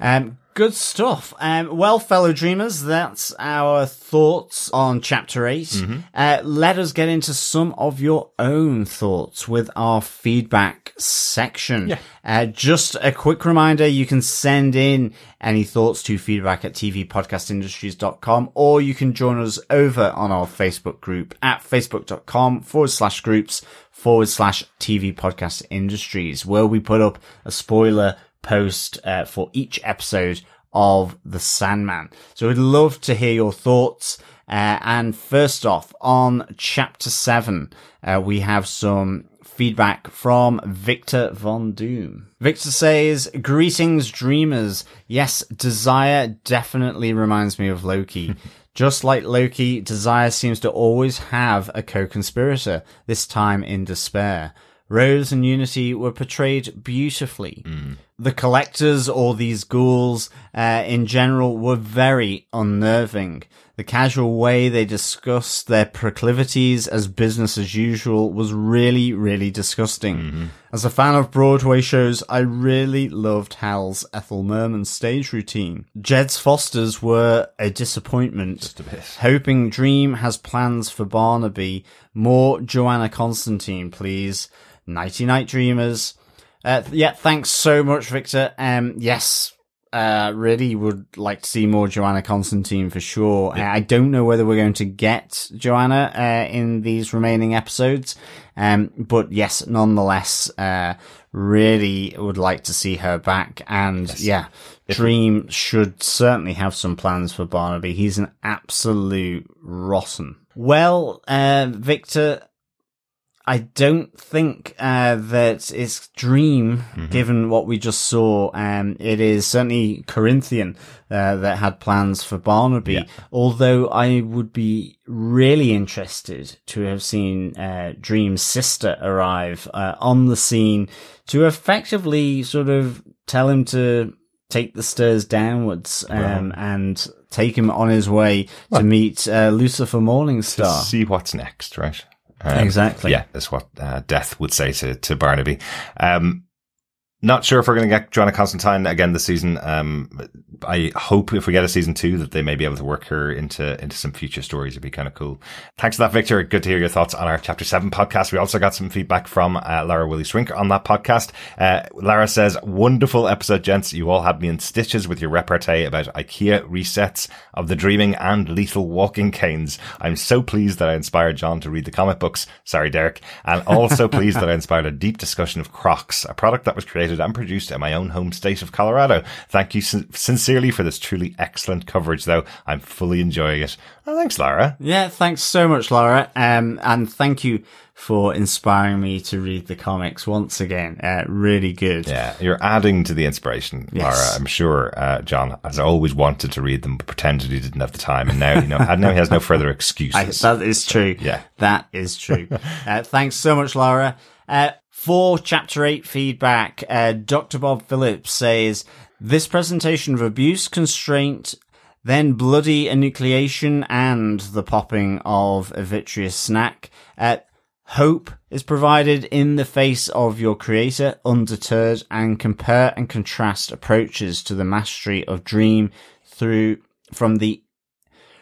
Speaker 1: Um, Good stuff. Um, well, fellow dreamers, that's our thoughts on chapter 8
Speaker 4: Mm-hmm.
Speaker 1: Uh, let us get into some of your own thoughts with our feedback section.
Speaker 4: Yeah.
Speaker 1: Uh, just a quick reminder, you can send in any thoughts to feedback at tvpodcastindustries.com or you can join us over on our Facebook group at facebook.com forward slash groups forward slash TV podcast industries where we put up a spoiler post uh, for each episode of The Sandman. So we'd love to hear your thoughts. Uh, and first off, on chapter seven, uh, we have some feedback from Victor Von Doom. Victor says, Greetings, dreamers. Yes, Desire definitely reminds me of Loki. (laughs) Just like Loki, Desire seems to always have a co-conspirator, this time in despair. Rose and Unity were portrayed beautifully. The collectors, or these ghouls, uh, in general, were very unnerving. The casual way they discussed their proclivities as business as usual was really, really disgusting. As a fan of Broadway shows, I really loved Hal's Ethel Merman stage routine. Jed's Fosters were a disappointment.
Speaker 4: Just a bit.
Speaker 1: Hoping Dream has plans for Barnaby. More Johanna Constantine, please. Nighty night, dreamers. Uh, yeah, thanks so much, Victor. Um, yes, uh, really would like to see more Johanna Constantine for sure. Uh, I don't know whether we're going to get Johanna, uh, in these remaining episodes. Um, but yes, nonetheless, uh, really would like to see her back. And yeah, Dream should certainly have some plans for Barnaby. He's an absolute rotten. Well, uh, Victor, I don't think uh, that it's Dream, given what we just saw. Um, it is certainly Corinthian uh, that had plans for Barnaby.
Speaker 4: Yeah.
Speaker 1: Although I would be really interested to have seen uh, Dream's sister arrive uh, on the scene to effectively sort of tell him to take the stairs downwards um, and take him on his way to meet uh, Lucifer
Speaker 4: To
Speaker 1: Morningstar.
Speaker 4: see what's next, right? Um,
Speaker 1: Exactly.
Speaker 4: Yeah, that's what uh, Death would say to, to Barnaby. Um, not sure if we're going to get Johanna Constantine again this season. Um, I hope if we get a season two that they may be able to work her into into some future stories. It'd be kind of cool. Thanks for that, Victor. Good to hear your thoughts on our chapter seven podcast. We also got some feedback from uh, Lara Willie Swinker on that podcast. Uh, Lara says, "Wonderful episode, gents. You all had me in stitches with your repartee about IKEA resets of the Dreaming and Lethal Walking Canes. I'm so pleased that I inspired John to read the comic books. Sorry, Derek, and also (laughs) pleased that I inspired a deep discussion of Crocs, a product that was created and produced in my own home state of Colorado. Thank you sin- sincerely for this truly excellent coverage, though. I'm fully enjoying it. Oh, thanks, Lara.
Speaker 1: Yeah, thanks so much, Laura. Um, and thank you for inspiring me to read the comics once again. Uh, really good.
Speaker 4: Yeah, you're adding to the inspiration,
Speaker 1: Yes.
Speaker 4: Lara. I'm sure uh, John has always wanted to read them, but pretended he didn't have the time, and now you know, now he has no further (laughs)
Speaker 1: I,
Speaker 4: excuses.
Speaker 1: that is true.
Speaker 4: Yeah.
Speaker 1: That is true. (laughs) uh, thanks so much, Laura. For chapter eight feedback, uh, Dr. Bob Phillips says, this presentation of abuse, constraint, then bloody enucleation and the popping of a vitreous snack. Uh, hope is provided in the face of your creator, undeterred, and compare and contrast approaches to the mastery of dream through from the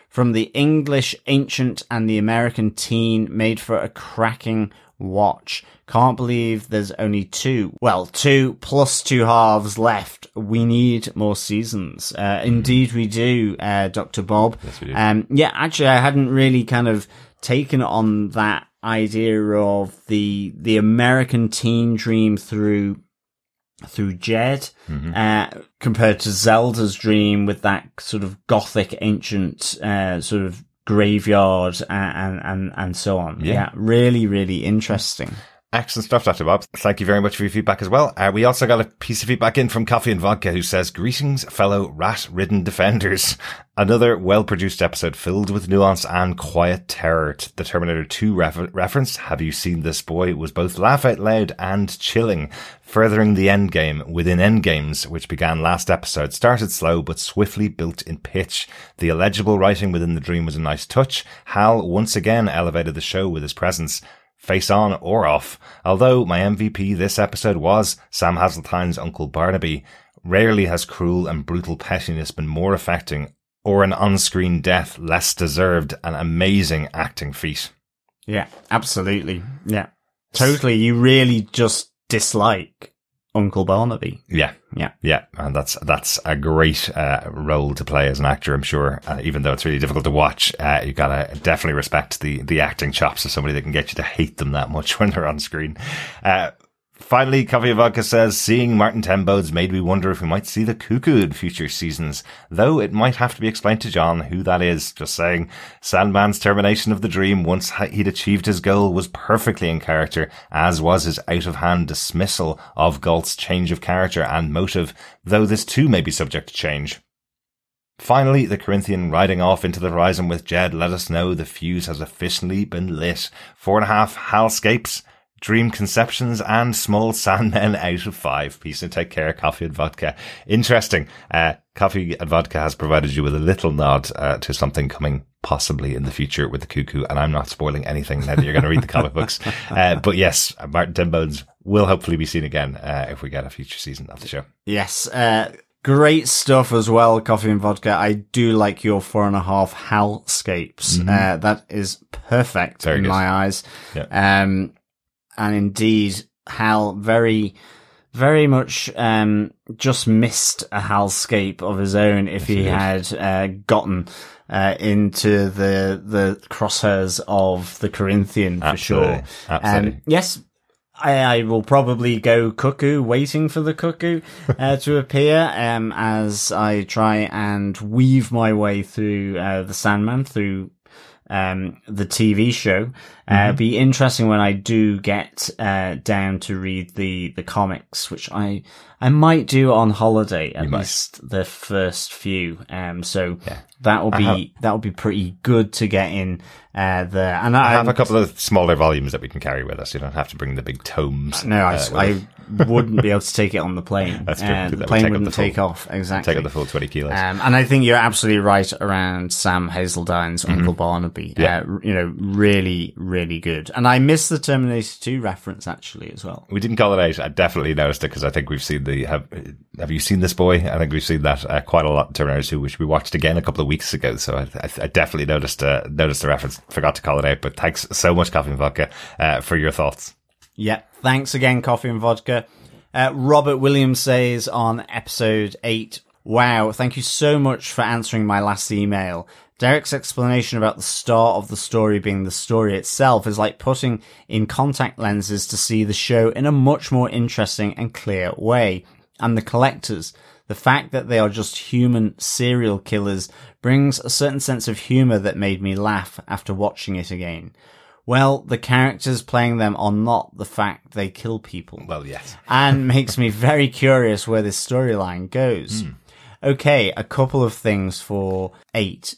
Speaker 1: from the English ancient and the American teen made for a cracking watch. Can't believe there's only two. Well, two plus two halves left. We need more seasons. Uh, indeed we do, uh, Dr. Bob.
Speaker 4: Yes, we do.
Speaker 1: Um, yeah, actually I hadn't really kind of taken on that idea of the, the American teen dream through through Jed, uh, compared to Zelda's dream with that sort of gothic ancient, uh, sort of graveyard and, and, and, and so on.
Speaker 4: Yeah.
Speaker 1: Yeah. really, really interesting.
Speaker 4: Excellent stuff, Dr. Bob. Thank you very much for your feedback as well. Uh, we also got a piece of feedback in from Coffee and Vodka who says, Greetings, fellow rat ridden defenders. (laughs) Another well produced episode filled with nuance and quiet terror. The Terminator 2 refer- reference, Have You Seen This Boy? was both laugh out loud and chilling. Furthering the endgame within endgames, which began last episode, started slow but swiftly built in pitch. The illegible writing within the dream was a nice touch. Hal once again elevated the show with his presence face on or off. Although my MVP this episode was Sam Hazeldine's Uncle Barnaby. Rarely has cruel and brutal pettiness been more affecting or an on-screen death less deserved an amazing acting feat.
Speaker 1: Yeah, absolutely. Yeah. Totally. You really just dislike Uncle Barnaby.
Speaker 4: Yeah.
Speaker 1: Yeah.
Speaker 4: Yeah. And that's, that's a great, uh, role to play as an actor, I'm sure. Uh, even though it's really difficult to watch, uh, you gotta definitely respect the, the acting chops of somebody that can get you to hate them that much (laughs) when they're on screen. Finally, Vodka says, seeing Martin Ten Bones made me wonder if we might see the Cuckoo in future seasons, though it might have to be explained to John who that is. Just saying, Sandman's termination of the dream once he'd achieved his goal was perfectly in character, as was his out-of-hand dismissal of Gault's change of character and motive, though this too may be subject to change. Finally, the Corinthian riding off into the horizon with Jed let us know the fuse has officially been lit. Four and a half Halscapes. Dream Conceptions and Small Sandmen out of five. Peace and take care. Coffee and vodka. Interesting. Uh, Coffee and vodka has provided you with a little nod uh, to something coming possibly in the future with the cuckoo. And I'm not spoiling anything now that you're going to read the comic books. (laughs) Uh, but yes, Martin Tenbones will hopefully be seen again uh, if we get a future season of the show.
Speaker 1: Yes. Uh, great stuff as well, coffee and vodka. I do like your four and a half hellscapes. Mm-hmm. Uh, that is perfect Very in good. my eyes. Yeah. Um, and indeed Hal very, very much um, just missed a Halscape of his own if he had uh, gotten uh, into the the crosshairs of the Corinthian for
Speaker 4: Absolutely.
Speaker 1: sure.
Speaker 4: Absolutely.
Speaker 1: Um, yes, I, I, will probably go cuckoo, waiting for the cuckoo uh, (laughs) to appear um, as I try and weave my way through uh, the Sandman through um, the TV show. Uh, mm-hmm. be interesting when I do get uh, down to read the the comics, which I I might do on holiday at least the first few. Um, so yeah. that will be have, that will be pretty good to get in uh, there. And
Speaker 4: I, I have a couple of smaller volumes that we can carry with us. You don't have to bring the big tomes.
Speaker 1: No, I, uh, I (laughs) wouldn't be able to take it on the plane.
Speaker 4: That's true. Uh,
Speaker 1: the plane would wouldn't take full, off exactly.
Speaker 4: Take up the full twenty kilos.
Speaker 1: Um, and I think you're absolutely right around Sam Hazeldine's mm-hmm. Uncle Barnaby. Yeah. Uh, you know, really, really good. And I missed the Terminator Two reference actually as well.
Speaker 4: We didn't call it out. I definitely noticed it because I think we've seen the have. Have you seen this boy? I think we've seen that uh, quite a lot in Terminator Two, which we watched again a couple of weeks ago. So I, I, I definitely noticed uh, noticed the reference. Forgot to call it out, but thanks so much, Coffee and Vodka, uh, for your thoughts.
Speaker 1: Yeah, thanks again, Coffee and Vodka. Uh, Robert Williams says on episode 8, Wow, thank you so much for answering my last email. Derek's explanation about the star of the story being the story itself is like putting in contact lenses to see the show in a much more interesting and clear way. And the collectors, the fact that they are just human serial killers brings a certain sense of humor that made me laugh after watching it again. Well, the characters playing them are not the fact they kill people.
Speaker 4: Well, yes.
Speaker 1: and makes me very curious where this storyline goes. Mm. Okay, a couple of things for eight.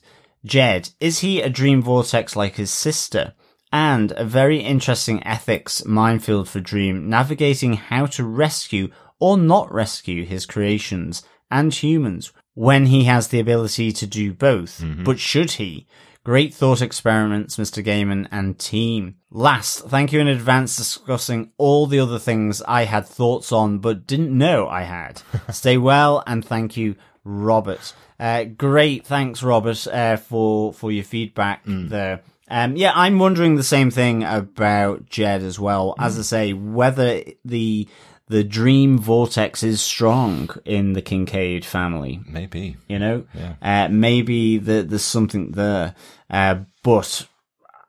Speaker 1: Jed, is he a dream vortex like his sister? And a very interesting ethics minefield for Dream, navigating how to rescue or not rescue his creations and humans when he has the ability to do both. Mm-hmm. But should he? Great thought experiments, Mr. Gaiman and team. Last, thank you in advance discussing all the other things I had thoughts on but didn't know I had. (laughs) Stay well and thank you, Robert. Uh, great, thanks, Robert, uh, for for your feedback mm. there. Um, yeah, I'm wondering the same thing about Jed as well. As mm. I say, whether the the dream vortex is strong in the Kincaid family.
Speaker 4: Maybe.
Speaker 1: You know?
Speaker 4: Yeah.
Speaker 1: Uh, maybe the, there's something there. Uh, but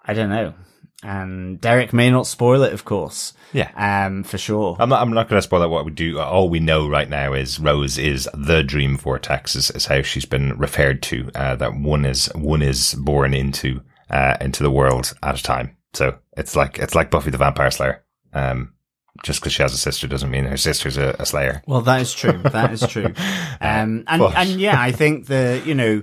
Speaker 1: I don't know. And Derek may not spoil it, of course.
Speaker 4: Yeah.
Speaker 1: Um, for sure.
Speaker 4: I'm not, I'm not going to spoil that. What we do, all we know right now is Rose is the dream vortex is, is how she's been referred to. Uh, that one is, one is born into, uh, into the world at a time. So it's like, it's like Buffy the Vampire Slayer. Um, just because she has a sister doesn't mean her sister's a, a slayer.
Speaker 1: Well, that is true. That is true. (laughs) Um, and, but. and yeah, I think the, you know,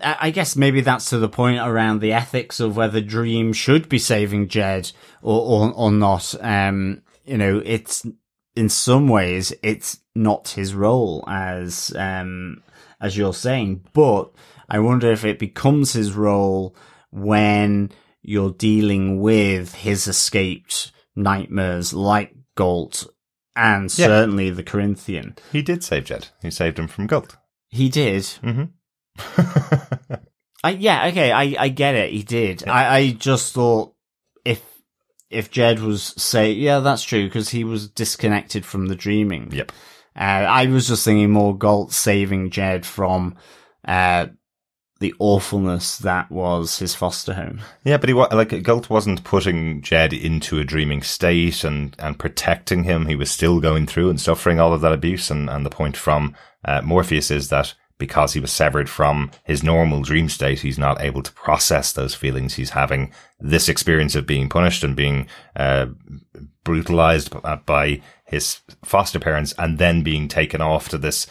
Speaker 1: I guess maybe that's to the point around the ethics of whether Dream should be saving Jed or, or, or not. Um, you know, it's, in some ways, it's not his role as, um, as you're saying, but I wonder if it becomes his role when you're dealing with his escaped nightmares like Gault and certainly the Corinthian.
Speaker 4: He did save Jed. He saved him from Gault.
Speaker 1: He did.
Speaker 4: Mm-hmm. (laughs)
Speaker 1: I, yeah, okay, I, I get it. He did. I, I just thought if if Jed was say, yeah, that's true because he was disconnected from the dreaming.
Speaker 4: yep.
Speaker 1: Uh, I was just thinking more Gault saving Jed from uh, the awfulness that was his foster home.
Speaker 4: Yeah, but he like Gault wasn't putting Jed into a dreaming state and and protecting him. He was still going through and suffering all of that abuse. And and the point from uh, Morpheus is that because he was severed from his normal dream state, he's not able to process those feelings. He's having this experience of being punished and being uh, brutalized uh, by his foster parents, and then being taken off to this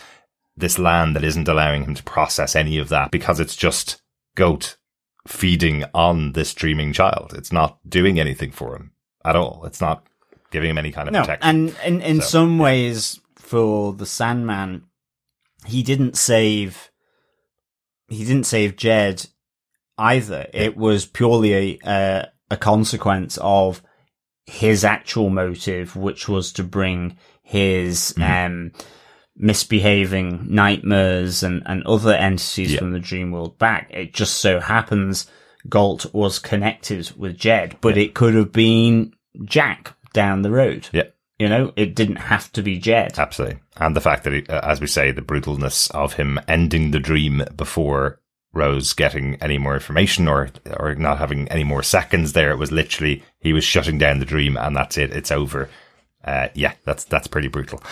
Speaker 4: this land that isn't allowing him to process any of that because it's just goat feeding on this dreaming child. It's not doing anything for him at all. It's not giving him any kind of
Speaker 1: No,
Speaker 4: protection.
Speaker 1: and in in
Speaker 4: So,
Speaker 1: some ways, for the Sandman, he didn't save. He didn't save Jed either. It was purely a uh, a consequence of his actual motive, which was to bring his
Speaker 4: Mm-hmm.
Speaker 1: um, misbehaving nightmares and, and other entities
Speaker 4: Yeah.
Speaker 1: from the dream world back. It just so happens Gault was connected with Jed, but it could have been Jack down the road.
Speaker 4: yeah,
Speaker 1: You know, it didn't have to be Jed.
Speaker 4: absolutely. And the fact that, he, uh, as we say, the brutalness of him ending the dream before Rose getting any more information or or not having any more seconds there. It was literally he was shutting down the dream and that's it. It's over. Uh, yeah, that's that's pretty brutal.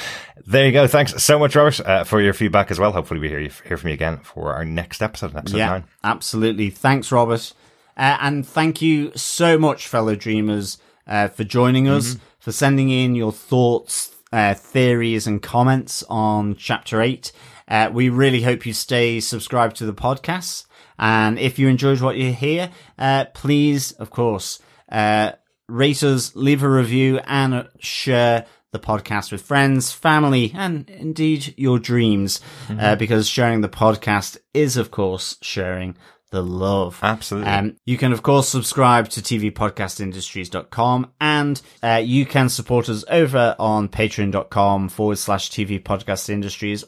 Speaker 4: There you go. Thanks so much, Robert, uh, for your feedback as well. Hopefully, we hear you, hear from you again for our next episode, episode
Speaker 1: yeah,
Speaker 4: nine.
Speaker 1: absolutely. Thanks, Robert. Uh, and thank you so much, fellow dreamers, uh, for joining us, for sending in your thoughts, uh, theories, and comments on Chapter 8. Uh, we really hope you stay subscribed to the podcast. And if you enjoyed what you hear, uh, please, of course, uh, rate us, leave a review, and uh, share the podcast with friends, family, and indeed your dreams, uh, because sharing the podcast is, of course, sharing the love.
Speaker 4: Absolutely.
Speaker 1: Um, you can, of course, subscribe to tvpodcastindustries.com and uh, you can support us over on patreon.com forward slash TV Podcast Industries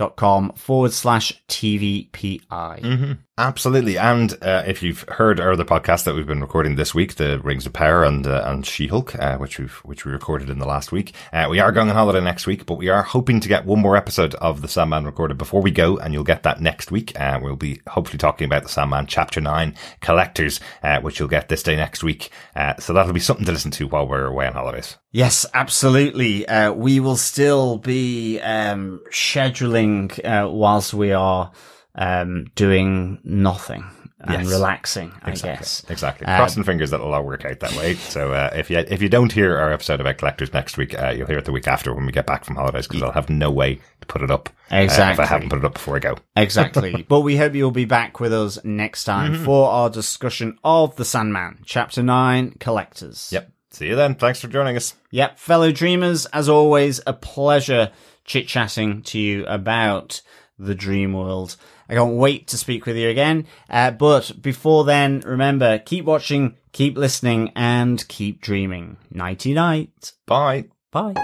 Speaker 1: or buymeacoffee.com forward slash TVPI.
Speaker 4: Absolutely, and uh, if you've heard our other podcast that we've been recording this week, the Rings of Power and uh, and She Hulk, uh, which we've which we recorded in the last week, uh, we are going on holiday next week, but we are hoping to get one more episode of the Sandman recorded before we go, and you'll get that next week. Uh, we'll be hopefully talking about the Sandman Chapter Nine Collectors, uh, which you'll get this day next week. Uh, so that'll be something to listen to while we're away on holidays.
Speaker 1: Yes, absolutely. Uh, we will still be um, scheduling uh, whilst we are um, doing nothing and
Speaker 4: Yes.
Speaker 1: relaxing, I
Speaker 4: Exactly.
Speaker 1: guess.
Speaker 4: Exactly.
Speaker 1: Uh,
Speaker 4: Crossing fingers that it'll all work out that way. So uh, if you if you don't hear our episode about collectors next week, uh, you'll hear it the week after when we get back from holidays because I'll have no way to put it up. uh, if
Speaker 1: Exactly.
Speaker 4: I haven't put it up before I go.
Speaker 1: Exactly. (laughs) but we hope you'll be back with us next time
Speaker 4: Mm-hmm.
Speaker 1: for our discussion of The Sandman, Chapter 9 Collectors.
Speaker 4: Yep. See you then. Thanks for joining us.
Speaker 1: Yep. Fellow dreamers, as always, a pleasure chit chatting to you about the dream world. I can't wait to speak with you again. Uh, but before then, remember, keep watching, keep listening, and keep dreaming. Nighty night.
Speaker 4: Bye.
Speaker 1: Bye.